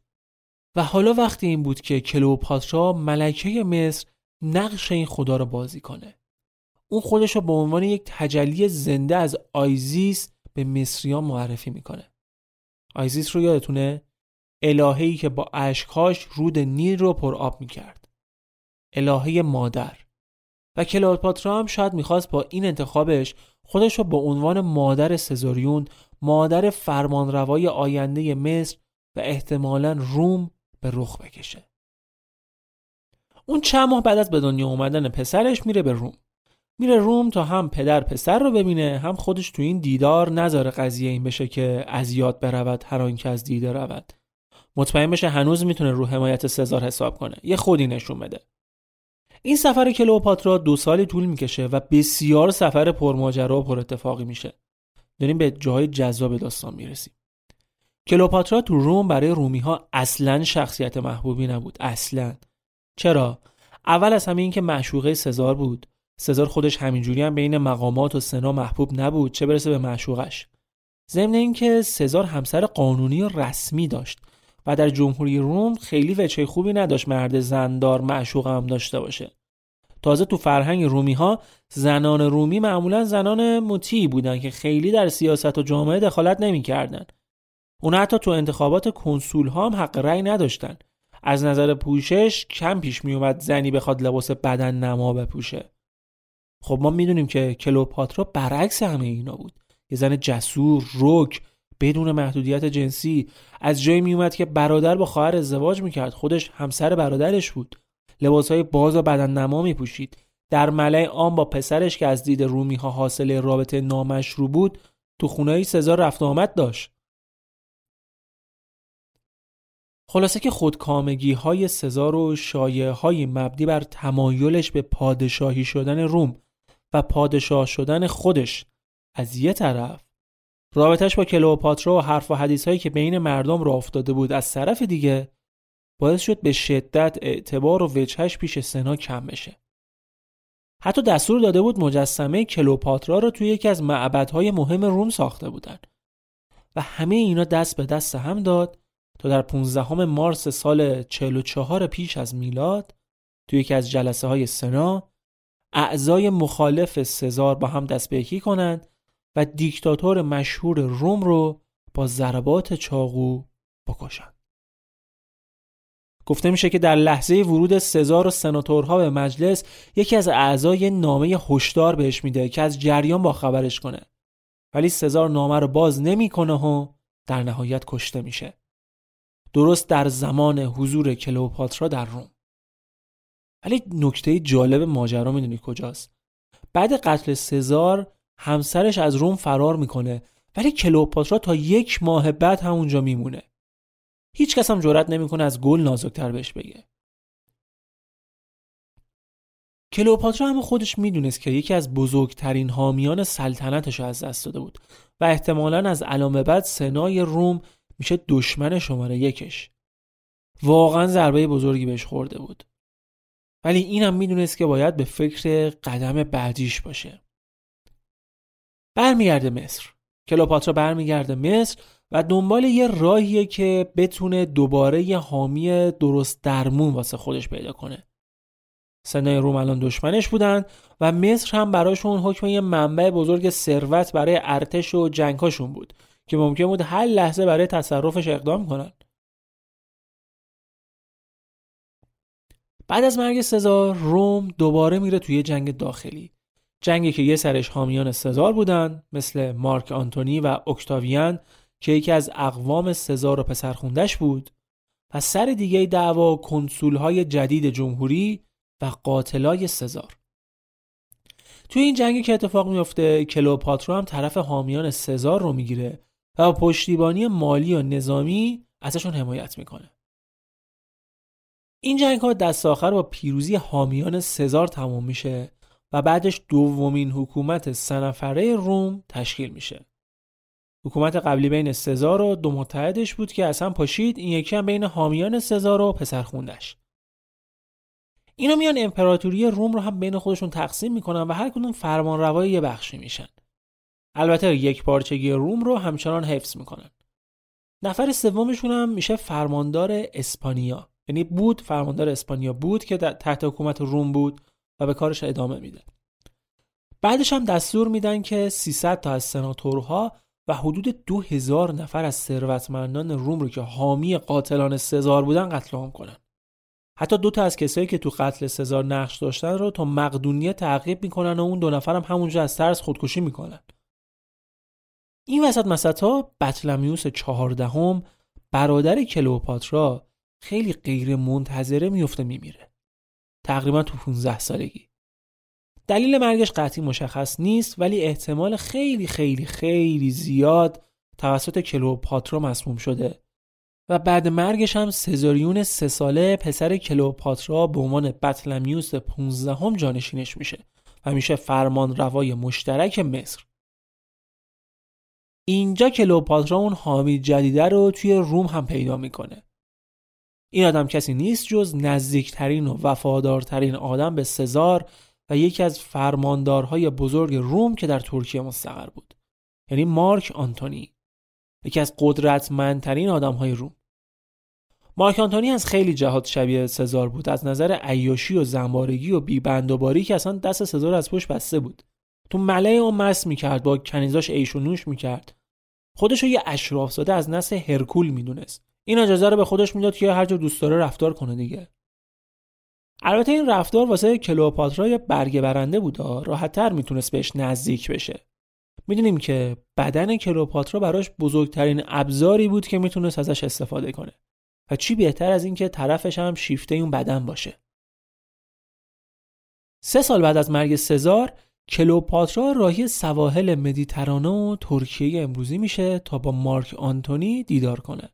و حالا وقتی این بود که کلوپاترا ملکه مصر نقش این خدا رو بازی کنه اون خودش رو به عنوان یک تجلی زنده از آیزیس به مصریان معرفی می‌کنه. آیزیس رو یادتونه؟ الههی که با اشکاش رود نیل رو پر آب می‌کرد. الهه مادر. و کلوپاترا هم شاید می‌خواست با این انتخابش خودش رو به عنوان مادر سزاریون مادر فرمانروای آینده مصر و احتمالا روم به رخ بکشه. اون چند ماه بعد از به دنیا اومدن پسرش میره به روم. میره روم تا هم پدر پسر رو ببینه هم خودش تو این دیدار نذاره قضیه این بشه که از یاد برود هر آنکه از دیده رود. مطمئن بشه هنوز می‌تونه رو حمایت سزار حساب کنه. یه خودی نشون بده. این سفر کلوپاترا دو سالی طول می‌کشه و بسیار سفر پرماجرا و پر اتفاقی میشه. داریم به جای جذاب داستان می‌رسیم. کلوپاترا تو روم برای رومی ها اصلا شخصیت محبوبی نبود. اصلا. چرا؟ اول از همه اینکه معشوقه سزار بود. سزار خودش همینجوری هم بین مقامات و سنا محبوب نبود. چه برسه به معشوقش؟ ضمن اینکه سزار همسر قانونی و رسمی داشت. و در جمهوری روم خیلی وچه خوبی نداشت مرد زندار معشوق هم داشته باشه تازه تو فرهنگ رومی ها زنان رومی معمولا زنان مطیعی بودن که خیلی در سیاست و جامعه دخالت نمی‌کردن. اونا حتی تو انتخابات کنسول ها هم حق رأی نداشتن. از نظر پوشش کم پیش می اومد زنی بخواد لباس بدن نما بپوشه. خب ما می‌دونیم که کلوپاترا برعکس همه اینا بود. یه زن جسور، روک، بدون محدودیت جنسی از جایی میومد که برادر با خواهر ازدواج می‌کرد. خودش همسر برادرش بود. لباسهای باز و بدن نما میپوشید. در ملع عام با پسرش که از دید رومی ها حاصل رابطه نامشروع بود تو خونه سزار رفت آمد داشت. خلاصه که خودکامگی های سزار و شایعه های مبنی بر تمایلش به پادشاهی شدن روم و پادشاه شدن خودش از یه طرف رابطش با کلئوپاترا و حرف و حدیث هایی که بین مردم را افتاده بود از طرف دیگه باعث شد به شدت اعتبار و وجهش پیش سنا کم بشه. حتی دستور داده بود مجسمه کلوپاترا را توی یکی از معبدهای مهم روم ساخته بودند و همه اینا دست به دست هم داد تا در 15 مارس سال 44 پیش از میلاد توی یکی از جلسه های سنا اعضای مخالف سزار با هم دست به یکی کنند و دیکتاتور مشهور روم رو با ضربات چاقو بکشند. گفته میشه که در لحظه ورود سزار و سناتورها به مجلس یکی از اعضای نامه هشدار بهش میده که از جریان با خبرش کنه. ولی سزار نامه رو باز نمی‌کنه و در نهایت کشته میشه. درست در زمان حضور کلئوپاترا در روم. ولی نکته جالب ماجرا می‌دونی کجاست؟ بعد قتل سزار همسرش از روم فرار می‌کنه ولی کلئوپاترا تا یک ماه بعد همونجا میمونه. هیچ کس هم جرئت نمی‌کنه از گل نازکتر بهش بگه. کلئوپاترا هم خودش می‌دونست که یکی از بزرگترین حامیان سلطنتش از دست داده بود و احتمالا از علامه بعد سنای روم میشه دشمن شماره یکش. واقعا ضربه بزرگی بهش خورده بود. ولی اینم می‌دونست که باید به فکر قدم بعدیش باشه. برمیگرده مصر. کلوپاترا برمیگرده مصر و دنبال یه راهیه که بتونه دوباره یه حامی درست درمون واسه خودش پیدا کنه. سنای روم الان دشمنش بودن و مصر هم براشون حکم یه منبع بزرگ ثروت برای ارتش و جنگاشون بود که ممکن بود هر لحظه برای تصرفش اقدام کنن. بعد از مرگ سزار روم دوباره میره توی جنگ داخلی. جنگی که یه سرش حامیان سزار بودن مثل مارک آنتونی و اکتاویان که یکی از اقوام سزار و پسرخوندش بود. و سر دیگه دعوا کنسول های جدید جمهوری و قاتلای سزار. توی این جنگی که اتفاق میفته کلوپاترا هم طرف حامیان سزار رو می‌گیره و با پشتیبانی مالی و نظامی ازشون حمایت می‌کنه. این جنگ ها دست آخر با پیروزی حامیان سزار تموم میشه و بعدش دومین حکومت سنفره روم تشکیل میشه. حکومت قبلی بین سزار و دو متحدش بود که اصلا پاشید این یکی هم بین حامیان سزار و پسرخوندش اینا میان امپراتوری روم رو هم بین خودشون تقسیم می‌کنن و هر کدوم فرمان روای یه بخشی میشن. البته یک پارچگی روم رو همچنان حفظ می‌کنن. نفر سومشون هم میشه فرماندار اسپانیا. یعنی بود فرماندار اسپانیا بود که تحت حکومت روم بود. و به کارش ادامه میده. بعدش هم دستور میدن که 300 تا از سناتورها و حدود 2000 نفر از ثروتمندان روم رو که حامی قاتلان سزار بودن قتل عام کنن. حتی دو تا از کسایی که تو قتل سزار نقش داشتن رو تا مقدونیه تعقیب می‌کنن و اون دو نفر هم همونجا از ترس خودکشی می‌کنن. این وسط مسطا بطلمیوس چهاردهم برادر کلوپاترا خیلی غیر منتظره میفته میمیره. تقریبا تو 15 سالگی. دلیل مرگش قطعی مشخص نیست ولی احتمال خیلی خیلی خیلی زیاد توسط کلوپاترا مسموم شده. و بعد مرگش هم سزاریون سه ساله پسر کلوپاترا به عنوان بطلمیوس 15 هم جانشینش میشه و میشه فرمان روای مشترک مصر. اینجا کلوپاترا اون حامی جدیده رو توی روم هم پیدا می‌کنه. این آدم کسی نیست جز نزدیکترین و وفادارترین آدم به سزار و یکی از فرماندارهای بزرگ روم که در ترکیه مستقر بود. یعنی مارک آنتونی یکی از قدرتمندترین آدمهای روم. مارک آنتونی از خیلی جهات شبیه سزار بود. از نظر عیاشی و زنبارگی و بیبندوباری که اصلا دست سزار از پشت بسته بود. تو ملعه اون مس می‌کرد با کنیزاش عیش و نوش می‌کرد. خودش رو یه اشراف زاده از نسل هرکول می‌دونست. این اجازه رو به خودش می‌داد که هر جا دوست داره رفتار کنه دیگه. البته این رفتار واسه کلوپاترا یه برگه برنده بود راحتتر می‌تونست بهش نزدیک بشه. می‌دونیم که بدن کلوپاترا براش بزرگترین ابزاری بود که می‌تونست ازش استفاده کنه. و چی بهتر از اینکه طرفش هم شیفته اون بدن باشه. سه سال بعد از مرگ سزار کلوپاترا راهی سواحل مدیترانه و ترکیه امروزی میشه تا با مارک آنتونی دیدار کنه.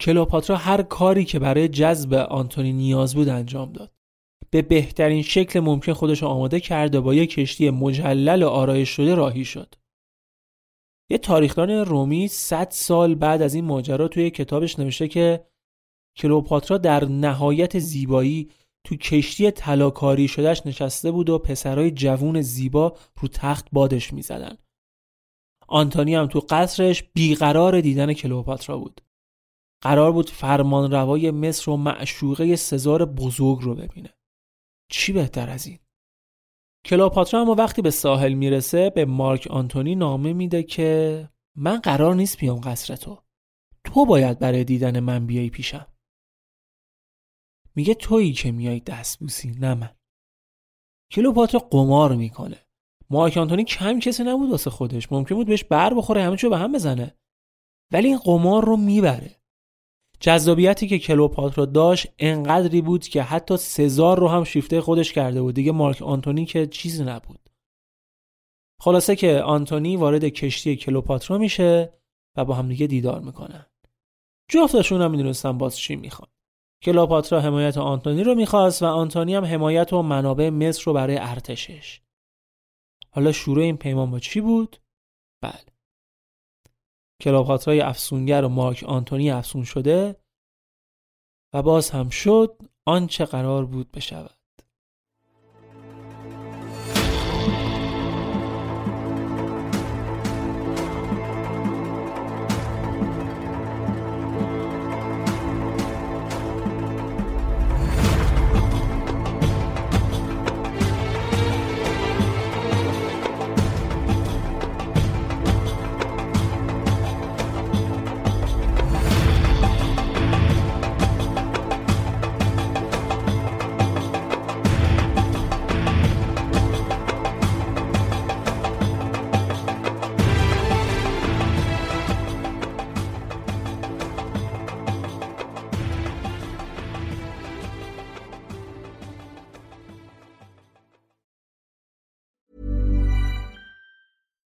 کلوپاترا هر کاری که برای جذب آنتونی نیاز بود انجام داد به بهترین شکل ممکن خودش آماده کرد و با یک کشتی مجلل و آرایش شده راهی شد. یه تاریخدان رومی 100 سال بعد از این ماجرا توی کتابش نوشته که کلوپاترا در نهایت زیبایی تو کشتی طلاکاری شدهش نشسته بود و پسرای جوون زیبا رو تخت بادش می‌زدن. آنتونی هم تو قصرش بیقرار دیدن کلوپاترا بود. قرار بود فرمان روای مصر و معشوقه سزار بزرگ رو ببینه. چی بهتر از این؟ کلاپاترا اما وقتی به ساحل می‌رسه به مارک آنتونی نامه میده که من قرار نیست بیام قصر تو. تو باید برای دیدن من بیای پیشم. میگه تویی که میای دست بوسی نه من. کلوپاترا قمار می‌کنه. مارک آنتونی کم کسی نبود واسه خودش. ممکن بود بهش بر بخوره همه به هم بزنه. ولی این قمار رو می‌بره. جذابیتی که کلوپاترا داشت انقدری بود که حتی سزار رو هم شیفته خودش کرده بود. دیگه مارک آنتونی که چیزی نبود. خلاصه که آنتونی وارد کشتی کلوپاترا میشه و با هم دیگه دیدار می‌کنن. جفتشون هم می‌دونستن باز چی می‌خوان. کلوپاترا حمایت آنتونی رو می‌خواست و آنتونی هم حمایت و منابع مصر رو برای ارتشش. حالا شروع این پیمان با چی بود؟ بله. کلاپاترای افسونگر و مارک آنتونی افسون شده و باز هم شد آنچه قرار بود بشود.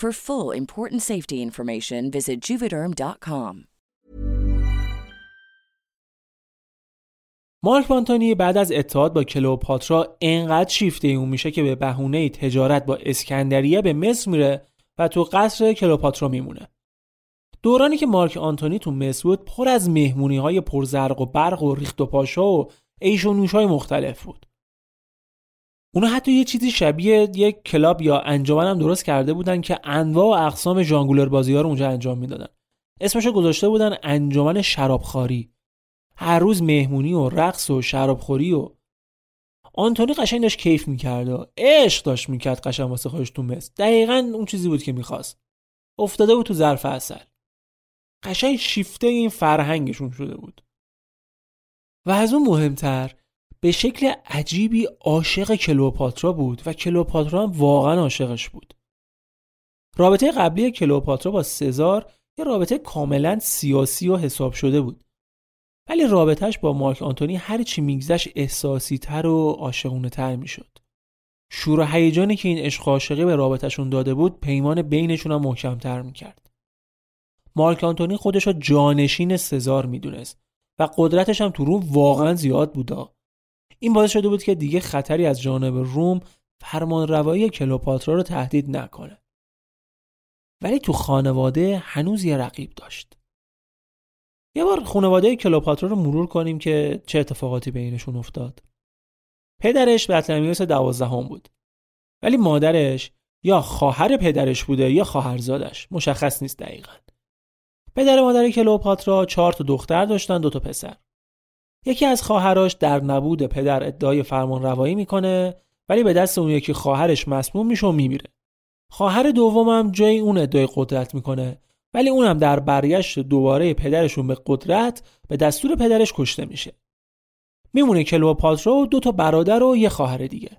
For full important safety information, visit juvederm.com. مارک بانتانی بعد از اتحاد با کلوپاترا انقدر شیفته اون میشه که به بهونه تجارت با اسکندریه به مصر میره و تو قصر کلوپاترا میمونه. دورانی که مارک آنتونی تو مصر بود پر از مهمونی های پرزرق و برق و ریخت و پاشا و ایش و نوش های مختلف بود. اونا حتی یه چیزی شبیه یک کلاب یا انجمن هم درست کرده بودن که انواع و اقسام ژانگولر بازی ها رو اونجا انجام می‌دادن. اسمشو گذاشته بودن انجمن شرابخواری. هر روز مهمونی و رقص و شرابخوری و آنتونی قشنگ داشت کیف می‌کرد و عشق داشت می‌کرد قشنگ واسه خودش تو مصر. دقیقا اون چیزی بود که می‌خواست. افتاده بود تو ظرف اصل قشنگ شیفته این فرهنگشون شده بود. و از اون مهمتر به شکل عجیبی عاشق کلوپاترا بود و کلوپاترا هم واقعا عاشقش بود. رابطه قبلی کلوپاترا با سزار یه رابطه کاملا سیاسی و حساب شده بود. ولی رابطهش با مارک آنتونی هر چی میگذشت احساسی تر و عاشقونه تر می‌شد. شور و هیجانی که این عشق عاشقی به رابطهشون داده بود پیمان بینشون هم محکمتر می‌کرد. مارک آنتونی خودش را جانشین سزار می‌دونست و قدرتش هم تو روم واقعا زیاد بودا این باعث شده بود که دیگه خطری از جانب روم فرمان روایی کلوپاترا رو تهدید نکنه. ولی تو خانواده هنوز یه رقیب داشت. یه بار خانواده کلوپاترا رو مرور کنیم که چه اتفاقاتی بینشون افتاد. پدرش بطلمیوس دوازدهم بود. ولی مادرش یا خواهر پدرش بوده یا خواهرزادش. مشخص نیست دقیقا. پدر مادر کلوپاترا چهار تا دختر داشتن دو تا پسر. یکی از خواهراش در نبود پدر ادعای فرمان روایی می‌کنه ولی به دست اون یکی خواهرش مسموم میشه و میمیره. خواهر دومم جای اون ادعای قدرت می‌کنه ولی اونم در برگشت دوباره پدرشون به قدرت به دستور پدرش کشته میشه. میمونه کلوپاترا و دو تا برادر و یه خواهر دیگه.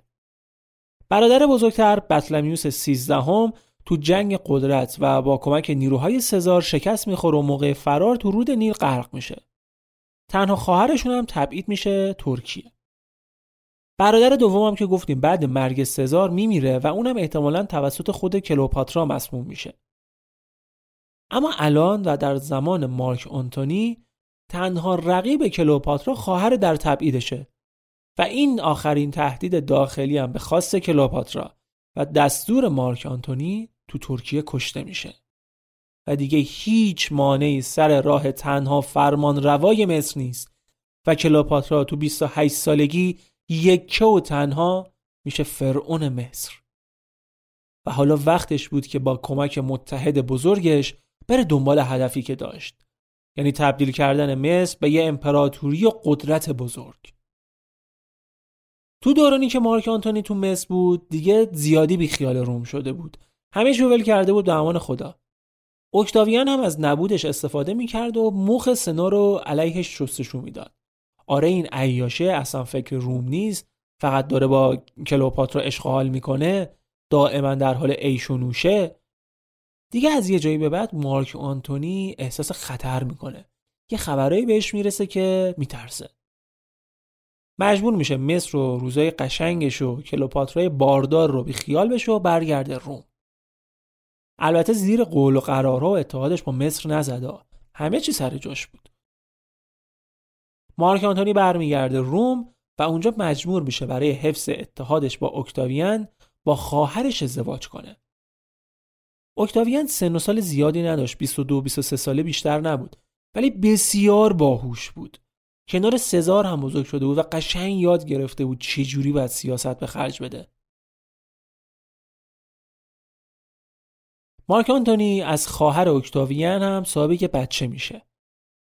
برادر بزرگتر بطلمیوس سیزدهم تو جنگ قدرت و با کمک نیروهای سزار شکست می‌خوره و موقع فرار تو رود نیل غرق میشه. تنها خواهرشون هم تبعید میشه ترکیه. برادر دومم که گفتیم بعد مرگ سزار میمیره و اونم احتمالا توسط خود کلوپاترا مسموم میشه. اما الان و در زمان مارک آنتونی تنها رقیب کلوپاترا خواهر در تبعیدشه و این آخرین تهدید داخلی هم به خاص کلوپاترا و دستور مارک آنتونی تو ترکیه کشته میشه. و دیگه هیچ مانعی سر راه تنها فرمان روای مصر نیست و کلوپاترا تو 28 سالگی یکه و تنها میشه فرعون مصر. و حالا وقتش بود که با کمک متحد بزرگش بره دنبال هدفی که داشت یعنی تبدیل کردن مصر به یه امپراتوری و قدرت بزرگ. تو دورانی که مارک آنتونی تو مصر بود دیگه زیادی بی خیال روم شده بود. همه ول کرده بود به امان خدا. اکتاویان هم از نبودش استفاده می‌کرد و مخ سنا رو علیهش شستشو می‌داد. آره این عیاشه اصلا فکر روم نیست. فقط داره با کلوپاترا اشغال می‌کنه دائما در حال عیش و نوشه. دیگه از یه جایی به بعد مارک آنتونی احساس خطر می‌کنه. یه خبرایی بهش می‌رسه که میترسه. مجبور میشه مصر و روزای قشنگش و کلوپاترای باردار رو بی خیال بشه و برگرده روم. البته زیر قول و قرارها و اتحادش با مصر نزده همه چی سر جاش بود. مارک آنتونی برمیگرده روم و اونجا مجبور میشه برای حفظ اتحادش با اکتاویان با خواهرش ازدواج کنه. اکتاویان سن و سال زیادی نداشت 22 23 ساله بیشتر نبود ولی بسیار باهوش بود. کنار سزار هم بزرگ شده بود و قشنگ یاد گرفته بود چه جوری باید سیاست به خرج بده. مارک آنتونی از خواهر اکتاویان هم سابق بچه میشه.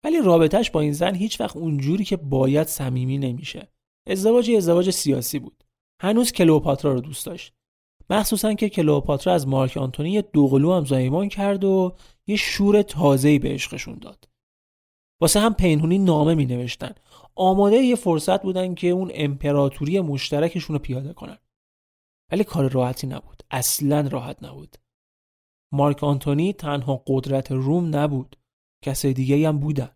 ولی رابطهش با این زن هیچ وقت اونجوری که باید صمیمی نمیشه. ازدواج ازدواج سیاسی بود. هنوز کلوپاترا رو دوست داشت. مخصوصا که کلوپاترا از مارک آنتونی یه دوقلو هم زایمان کرد و یه شور تازه‌ای به عشقشون داد. واسه هم پینهونی نامه می نوشتن آماده یه فرصت بودن که اون امپراتوری مشترکشون رو پیاده کنن. ولی کار راحتی نبود. اصلا راحت نبود. مارک آنتونی تنها قدرت روم نبود. کسای دیگه هم بودن.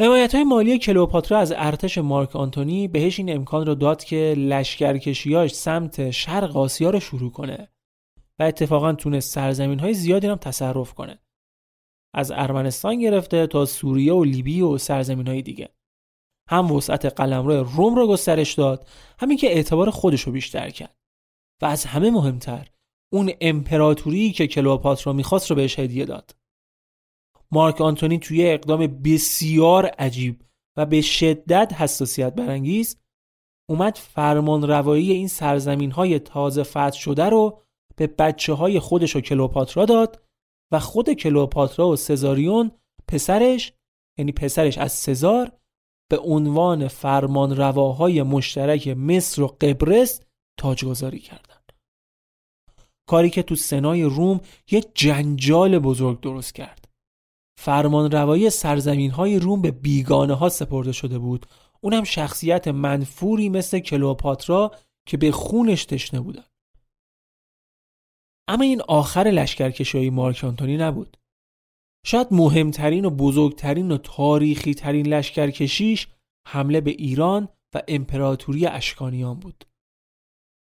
حمایت های مالی کلوپاترا از ارتش مارک آنتونی بهش این امکان رو داد که لشکرکشیاش سمت شرق آسیا رو شروع کنه و اتفاقا تونست سرزمین های زیادی هم تصرف کنه. از ارمنستان گرفته تا سوریه و لیبی و سرزمین های دیگه. هم وسعت قلمرو روم رو گسترش داد همین که اعتبار خودش رو بیشتر کرد. و از همه مهمتر اون امپراتوری که کلوپاترا می‌خواست رو بهش هدیه داد. مارک آنتونی توی اقدام بسیار عجیب و به شدت حساسیت برانگیز اومد فرمان روایی این سرزمین های تازه فتح شده رو به بچه های خودش و کلوپاترا داد و خود کلوپاترا و سزاریون پسرش یعنی پسرش از سزار به عنوان فرمان رواهای مشترک مصر و قبرس تاجگذاری کردند. کاری که تو سنای روم یه جنجال بزرگ درست کرد. فرمان روایی سرزمین های روم به بیگانه ها سپرده شده بود اونم شخصیت منفوری مثل کلوپاترا که به خونش تشنه بودن. اما این آخر لشکرکشی مارک آنتونی نبود. شاید مهمترین و بزرگترین و تاریخی ترین لشکرکشیش حمله به ایران و امپراتوری اشکانیان بود.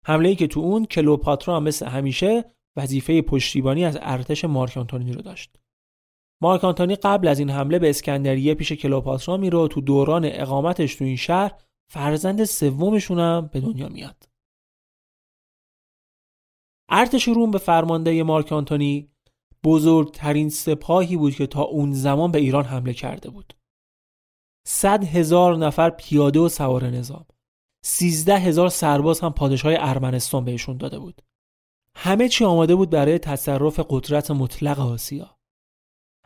حمله ای که تو اون کلوپاترا مثل همیشه وظیفه پشتیبانی از ارتش مارک آنتونی رو داشت. مارک آنتونی قبل از این حمله به اسکندریه پیش کلوپاترا میره و تو دوران اقامتش تو این شهر فرزند سومشون هم به دنیا میاد. ارتش روم به فرمانده مارک آنتونی بزرگترین سپاهی بود که تا اون زمان به ایران حمله کرده بود. صد هزار نفر پیاده و سوار نظام. سیزده هزار سرباز هم پادشاه ارمنستان بهشون داده بود. همه چی آماده بود برای تصرف قدرت مطلق آسیا.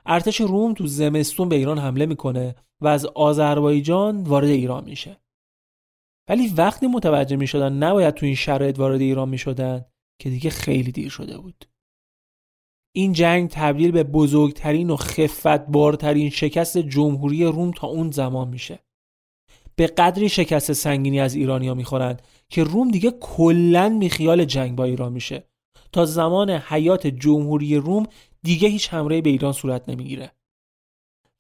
ارتش روم تو زمستون به ایران حمله می‌کنه و از آذربایجان وارد ایران میشه. ولی وقتی متوجه می‌شدن نباید تو این شرایط وارد ایران می‌شدن که دیگه خیلی دیر شده بود. این جنگ تبدیل به بزرگترین و خفتبارترین شکست جمهوری روم تا اون زمان میشه. به قدری شکست سنگینی از ایرانیا می‌خورند که روم دیگه کلا میخیال جنگ با ایران میشه. تا زمان حیات جمهوری روم دیگه هیچ حمله به ایران صورت نمی‌گیره.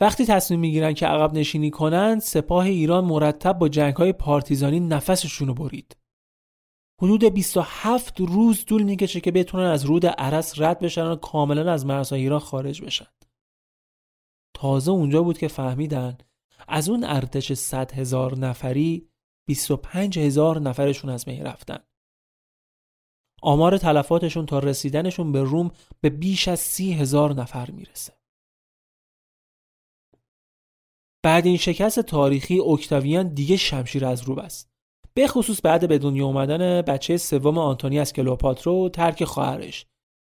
وقتی تصمیم می‌گیرن که عقب نشینی کنند سپاه ایران مرتب با جنگ های پارتیزانی نفسشون رو برید. حدود 27 روز طول می‌کشه که بتونن از رود عرس رد بشن و کاملا از مرزهای ایران خارج بشن. تازه اونجا بود که فهمیدن از اون ارتش 100 هزار نفری 25 هزار نفرشون از می رفتن. آمار تلفاتشون تا رسیدنشون به روم به بیش از سی هزار نفر می‌رسه. بعد این شکست تاریخی اکتاویان دیگه شمشیر از رو بست. به خصوص بعد به دنیا اومدن بچه سوم آنتونی از کلوپاترا و ترک خواهرش.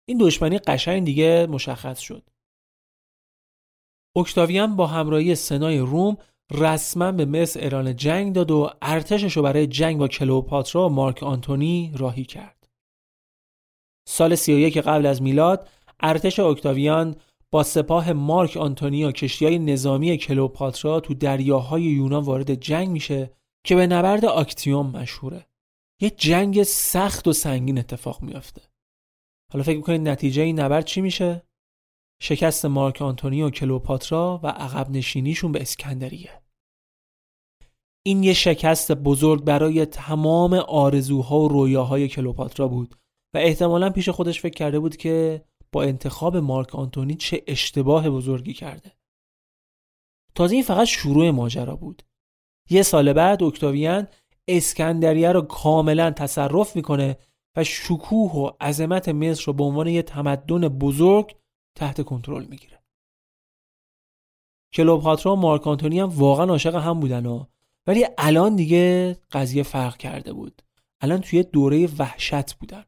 این دشمنی قشنگ دیگه مشخص شد. اکتاویان با همراهی سنای روم رسما به مصر اعلان جنگ داد و ارتشش رو برای جنگ با کلوپاترا و مارک آنتونی راهی کرد. سال 31 قبل از میلاد ارتش اکتاویان با سپاه مارک آنتونی و کشتی های نظامی کلوپاترا تو دریاهای یونان وارد جنگ میشه که به نبرد آکتیوم مشهوره. یه جنگ سخت و سنگین اتفاق میافته. حالا فکر می‌کنید نتیجه این نبرد چی میشه؟ شکست مارک آنتونی و کلوپاترا و عقب نشینیشون به اسکندریه. این یه شکست بزرگ برای تمام آرزوها و رویاهای کلوپاترا بود و احتمالا پیش خودش فکر کرده بود که با انتخاب مارک آنتونی چه اشتباه بزرگی کرده. تازه این فقط شروع ماجرا بود. یه سال بعد اکتاویان اسکندریه رو کاملا تصرف می‌کنه و شکوه و عظمت مصر رو به عنوان یه تمدن بزرگ تحت کنترل می‌گیره. کلوپاترا و مارک آنتونی هم واقعا عاشق هم بودن و ولی الان دیگه قضیه فرق کرده بود. الان توی دوره وحشت بودن.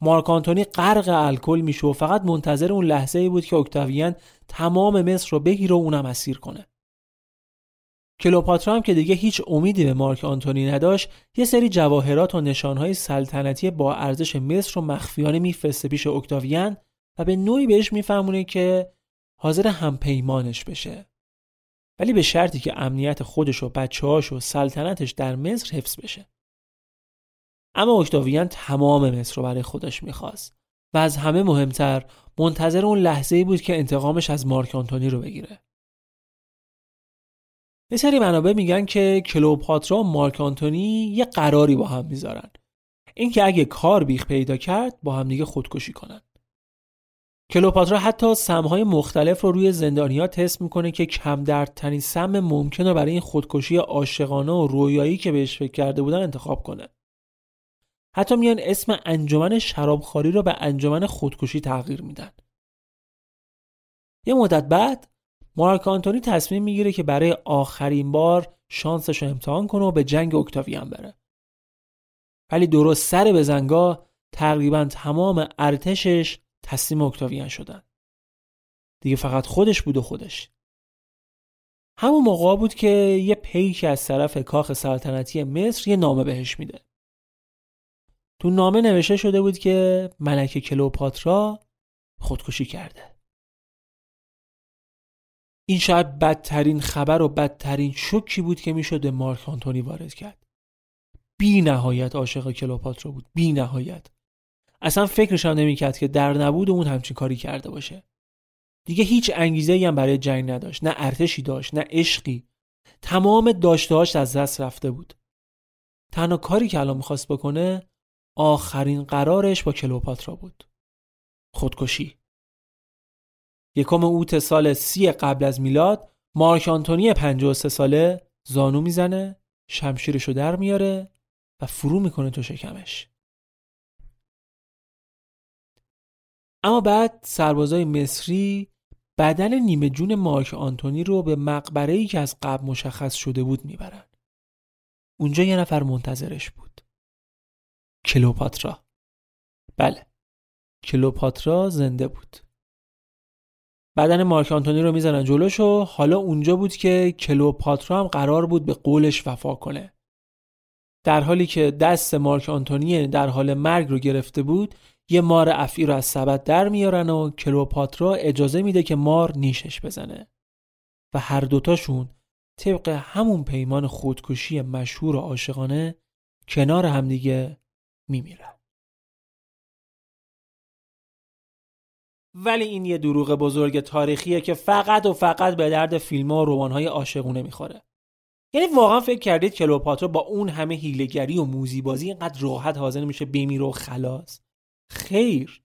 مارک آنتونی غرق الکل میشه و فقط منتظر اون لحظه ای بود که اکتاویان تمام مصر رو بگیره و اونم اسیر کنه. کلوپاترا هم که دیگه هیچ امیدی به مارک آنتونی نداشت یه سری جواهرات و نشانهای سلطنتی با ارزش مصر رو مخفیانه میفرسته پیش اکتاویان و به نوعی بهش میفهمونه که حاضر همپیمانش بشه ولی به شرطی که امنیت خودش و بچه‌هاش و سلطنتش در مصر حفظ بشه اما اکتاویان تمام مصر رو برای خودش می‌خواست و از همه مهمتر منتظر اون لحظه بود که انتقامش از مارک آنتونی رو بگیره. یه سری منابع میگن که کلوپاترا و مارک آنتونی یه قراری با هم می‌ذارن. اینکه اگه کار بیخ پیدا کرد با هم دیگه خودکشی کنن. کلوپاترا حتی سمهای مختلف رو روی زندانیا تست می‌کنه که کم دردترین سم ممکن رو برای این خودکشی عاشقانه و رویایی که بهش فکر کرده بودن انتخاب کنه. حتی میان اسم انجمن شرابخوری رو به انجمن خودکشی تغییر میدن. یه مدت بعد مارک آنتونی تصمیم می‌گیره که برای آخرین بار شانسش رو امتحان کنه و به جنگ اکتاویان بره. ولی درست سر به زنگاه تقریبا تمام ارتشش تسلیم اکتاویان شدن. دیگه فقط خودش بود و خودش. همون موقع بود که یه پیک از طرف کاخ سلطنتی مصر یه نامه بهش میده. تو نامه نوشته شده بود که ملکه کلوپاترا خودکشی کرده. این شاید بدترین خبر و بدترین شکی بود که می‌شد به مارک آنتونی وارد کرد. بی نهایت عاشق کلوپاترا بود. بی نهایت اصلا فکرش هم نمی‌کرد که در نبود اون همچین کاری کرده باشه. دیگه هیچ انگیزه هم برای جنگ نداشت نه ارتشی داشت نه عشقی. تمام داشتهاش از دست رفته بود. تنها کاری که الان می‌خواست بکنه آخرین قرارش با کلوپاترا بود. خودکشی. یکم اوت سال سی قبل از میلاد مارک آنتونی 53 ساله زانو می‌زنه شمشیرشو در میاره و فرو می‌کنه تو شکمش. اما بعد سربازای مصری بدن نیمه جون مارک آنتونی رو به مقبره ای که از قبل مشخص شده بود می‌برن. اونجا یه نفر منتظرش بود. کلوپاترا. بله. کلوپاترا زنده بود. بدن مارک آنتونی رو می‌زنن جلوش و حالا اونجا بود که کلوپاترا هم قرار بود به قولش وفا کنه. در حالی که دست مارک آنتونی در حال مرگ رو گرفته بود یه مار افعی رو از سبد در میارن و کلوپاترا اجازه میده که مار نیشش بزنه. و هر دوتاشون طبق همون پیمان خودکشی مشهور و عاشقانه کنار همدیگه میمیرن. ولی این یه دروغ بزرگ تاریخیه که فقط و فقط به درد فیلم و روانهای عاشقونه می‌خوره. یعنی واقعا فکر کردید کلوپاترا با اون همه هیلگری و موزیبازی اینقدر راحت حاضر میشه بمیره و خلاص؟ خیر.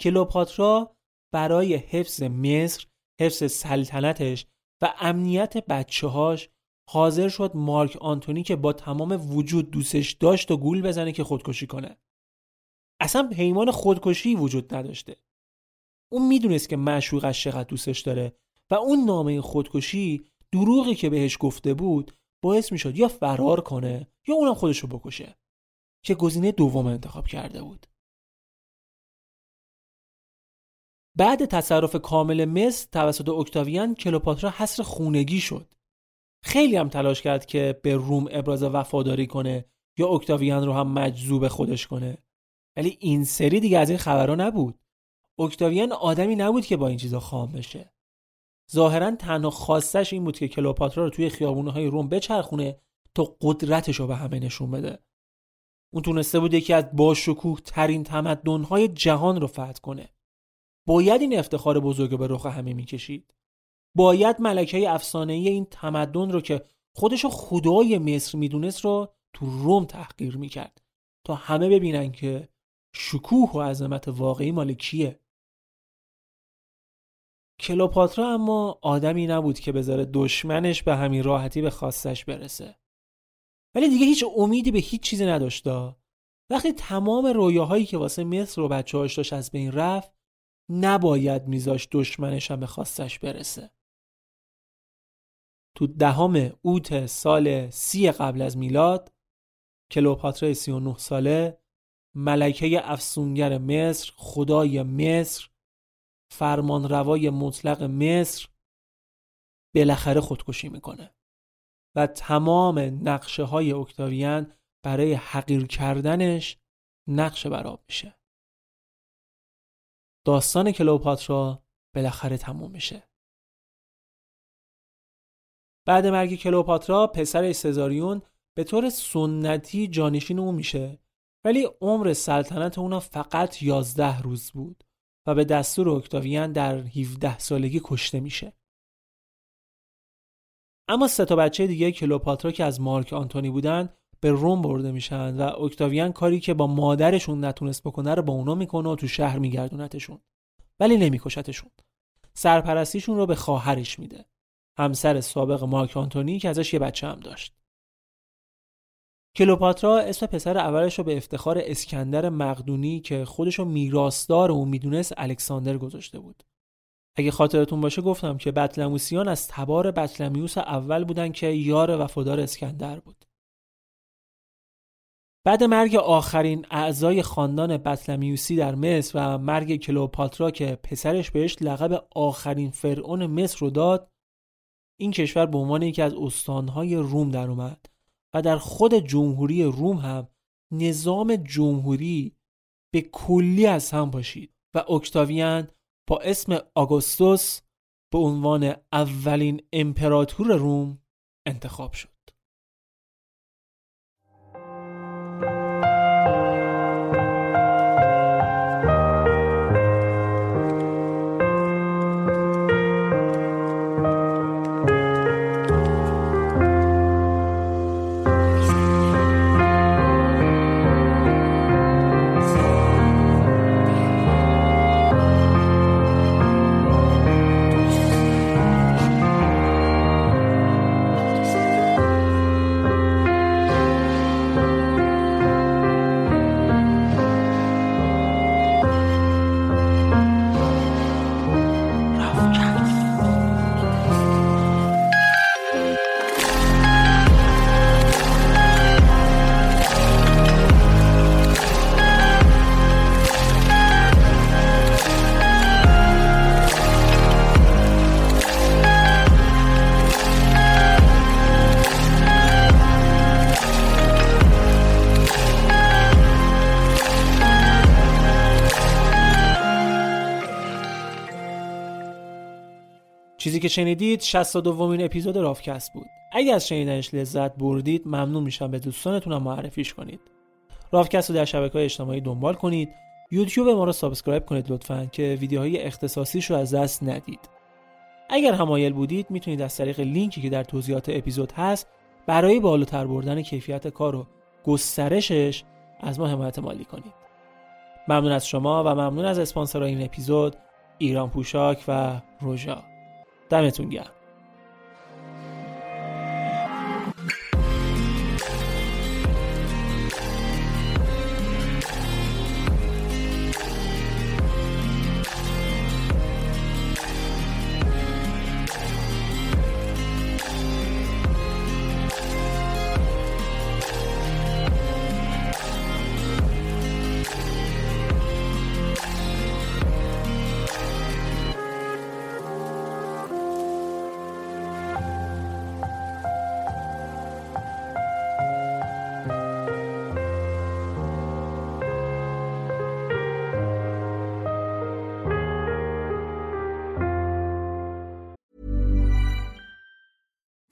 کلوپاترا برای حفظ مصر حفظ سلطنتش و امنیت بچه هاش حاضر شد مارک آنتونی که با تمام وجود دوستش داشت و گول بزنه که خودکشی کنه. اصلا پیمان خودکشی وجود نداشته. اون می‌دونست که معشوقش چقدر دوستش داره و اون نامه خودکشی دروغی که بهش گفته بود باعث می‌شد یا فرار کنه یا اونم خودشو بکشه که گزینه دوم انتخاب کرده بود. بعد تصرف کامل مصر توسط اکتاویان کلوپاترا حصر خونگی شد. خیلی هم تلاش کرد که به روم ابراز وفاداری کنه یا اکتاویان رو هم مجذوب خودش کنه. ولی این سری دیگه از این خبرها نبود. اکتاویان آدمی نبود که با این چیزا خام بشه. ظاهرا تنها خواستش این بود که کلوپاترا رو توی خیابونه های روم بچرخونه تا قدرتش رو به همه نشون بده. اون تونسته بود یکی از باشکوه ترین تمدن های جهان رو فتح کنه. باید این افتخار بزرگ به رخ همه می‌کشید؟ باید ملکه افسانه این تمدن رو که خودشو خدای مصر می‌دونست رو تو روم تحقیر می‌کرد تا همه ببینن که شکوه و عظمت واقعی مال کیه. کلوپاترا اما آدمی نبود که بذاره دشمنش به همین راحتی به خواستش برسه. ولی دیگه هیچ امیدی به هیچ چیزی نداشته وقتی تمام رویاهایی که واسه مصر و بچه داشت از بین رفت نباید میذاش دشمنش هم به خواستش برسه. تو دهم اوت سال سی قبل از میلاد کلوپاترا 39 ساله ملکه افسونگر مصر خدای مصر فرمانروای مطلق مصر بالاخره خودکشی می‌کنه و تمام نقشه های اکتاویان برای حقیر کردنش نقشه براب میشه. داستان کلوپاترا بالاخره تموم میشه. بعد مرگ کلوپاترا پسر سزاریون به طور سنتی جانشین او میشه ولی عمر سلطنت اونا فقط 11 روز بود و به دستور اکتاویان در 17 سالگی کشته میشه. اما سه تا بچه دیگه کلوپاترا که از مارک آنتونی بودن به روم برده میشن و اکتاویان کاری که با مادرشون نتونست بکنه رو با اونا می‌کنه و تو شهر میگردونتشون. ولی نمیکشتشون. سرپرستیشون رو به خواهرش میده. همسر سابق مارک آنتونی که ازش یه بچه هم داشت. کلوپاترا اسم پسر اولش رو به افتخار اسکندر مقدونی که خودشو میراثدار اون می‌دونست الکساندر گذاشته بود. اگه خاطرتون باشه گفتم که بطلموسیان از تبار بطلمیوس اول بودن که یار وفادار اسکندر بود. بعد مرگ آخرین اعضای خاندان بطلمیوسی در مصر و مرگ کلوپاترا که پسرش بهش لقب آخرین فرعون مصر رو داد این کشور به عنوان یکی از استانهای روم در اومد و در خود جمهوری روم هم نظام جمهوری به کلی از هم باشید و اکتاویان با اسم آگوستوس به عنوان اولین امپراتور روم انتخاب شد. چیزی که شنیدید 62 دومین اپیزود رافکست بود. اگه از شنیدنش لذت بردید ممنون میشم به دوستانتون هم معرفیش کنید. رافکست رو در شبکه های اجتماعی دنبال کنید. یوتیوب ما رو subscribe کنید لطفا که ویدیوهای اختصاصیش رو از دست ندید. اگر هم مایل بودید می‌تونید از طریق لینکی که در توضیحات اپیزود هست برای بالاتر بردن کیفیت کار و گسترشش از ما حمایت مالی کنید. ممنون از شما و ممنون از اسپانسرهای این اپیزود ایران پوشاک و روژا. دمتون گرم.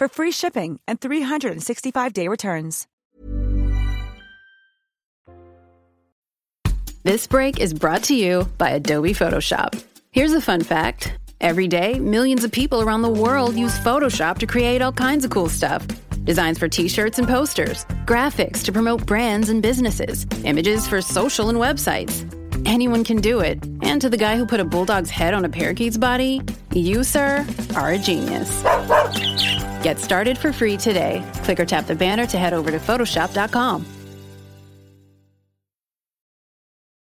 for free shipping and 365-day returns. This break is brought to you by Adobe Photoshop. Here's a fun fact. Every day, millions of people around the world use Photoshop to create all kinds of cool stuff. Designs for t-shirts and posters, graphics to promote brands and businesses, images for social and websites. Anyone can do it. And to the guy who put a bulldog's head on a parakeet's body, you, sir, are a genius. Get started for free today. Click or tap the banner to head over to Photoshop.com.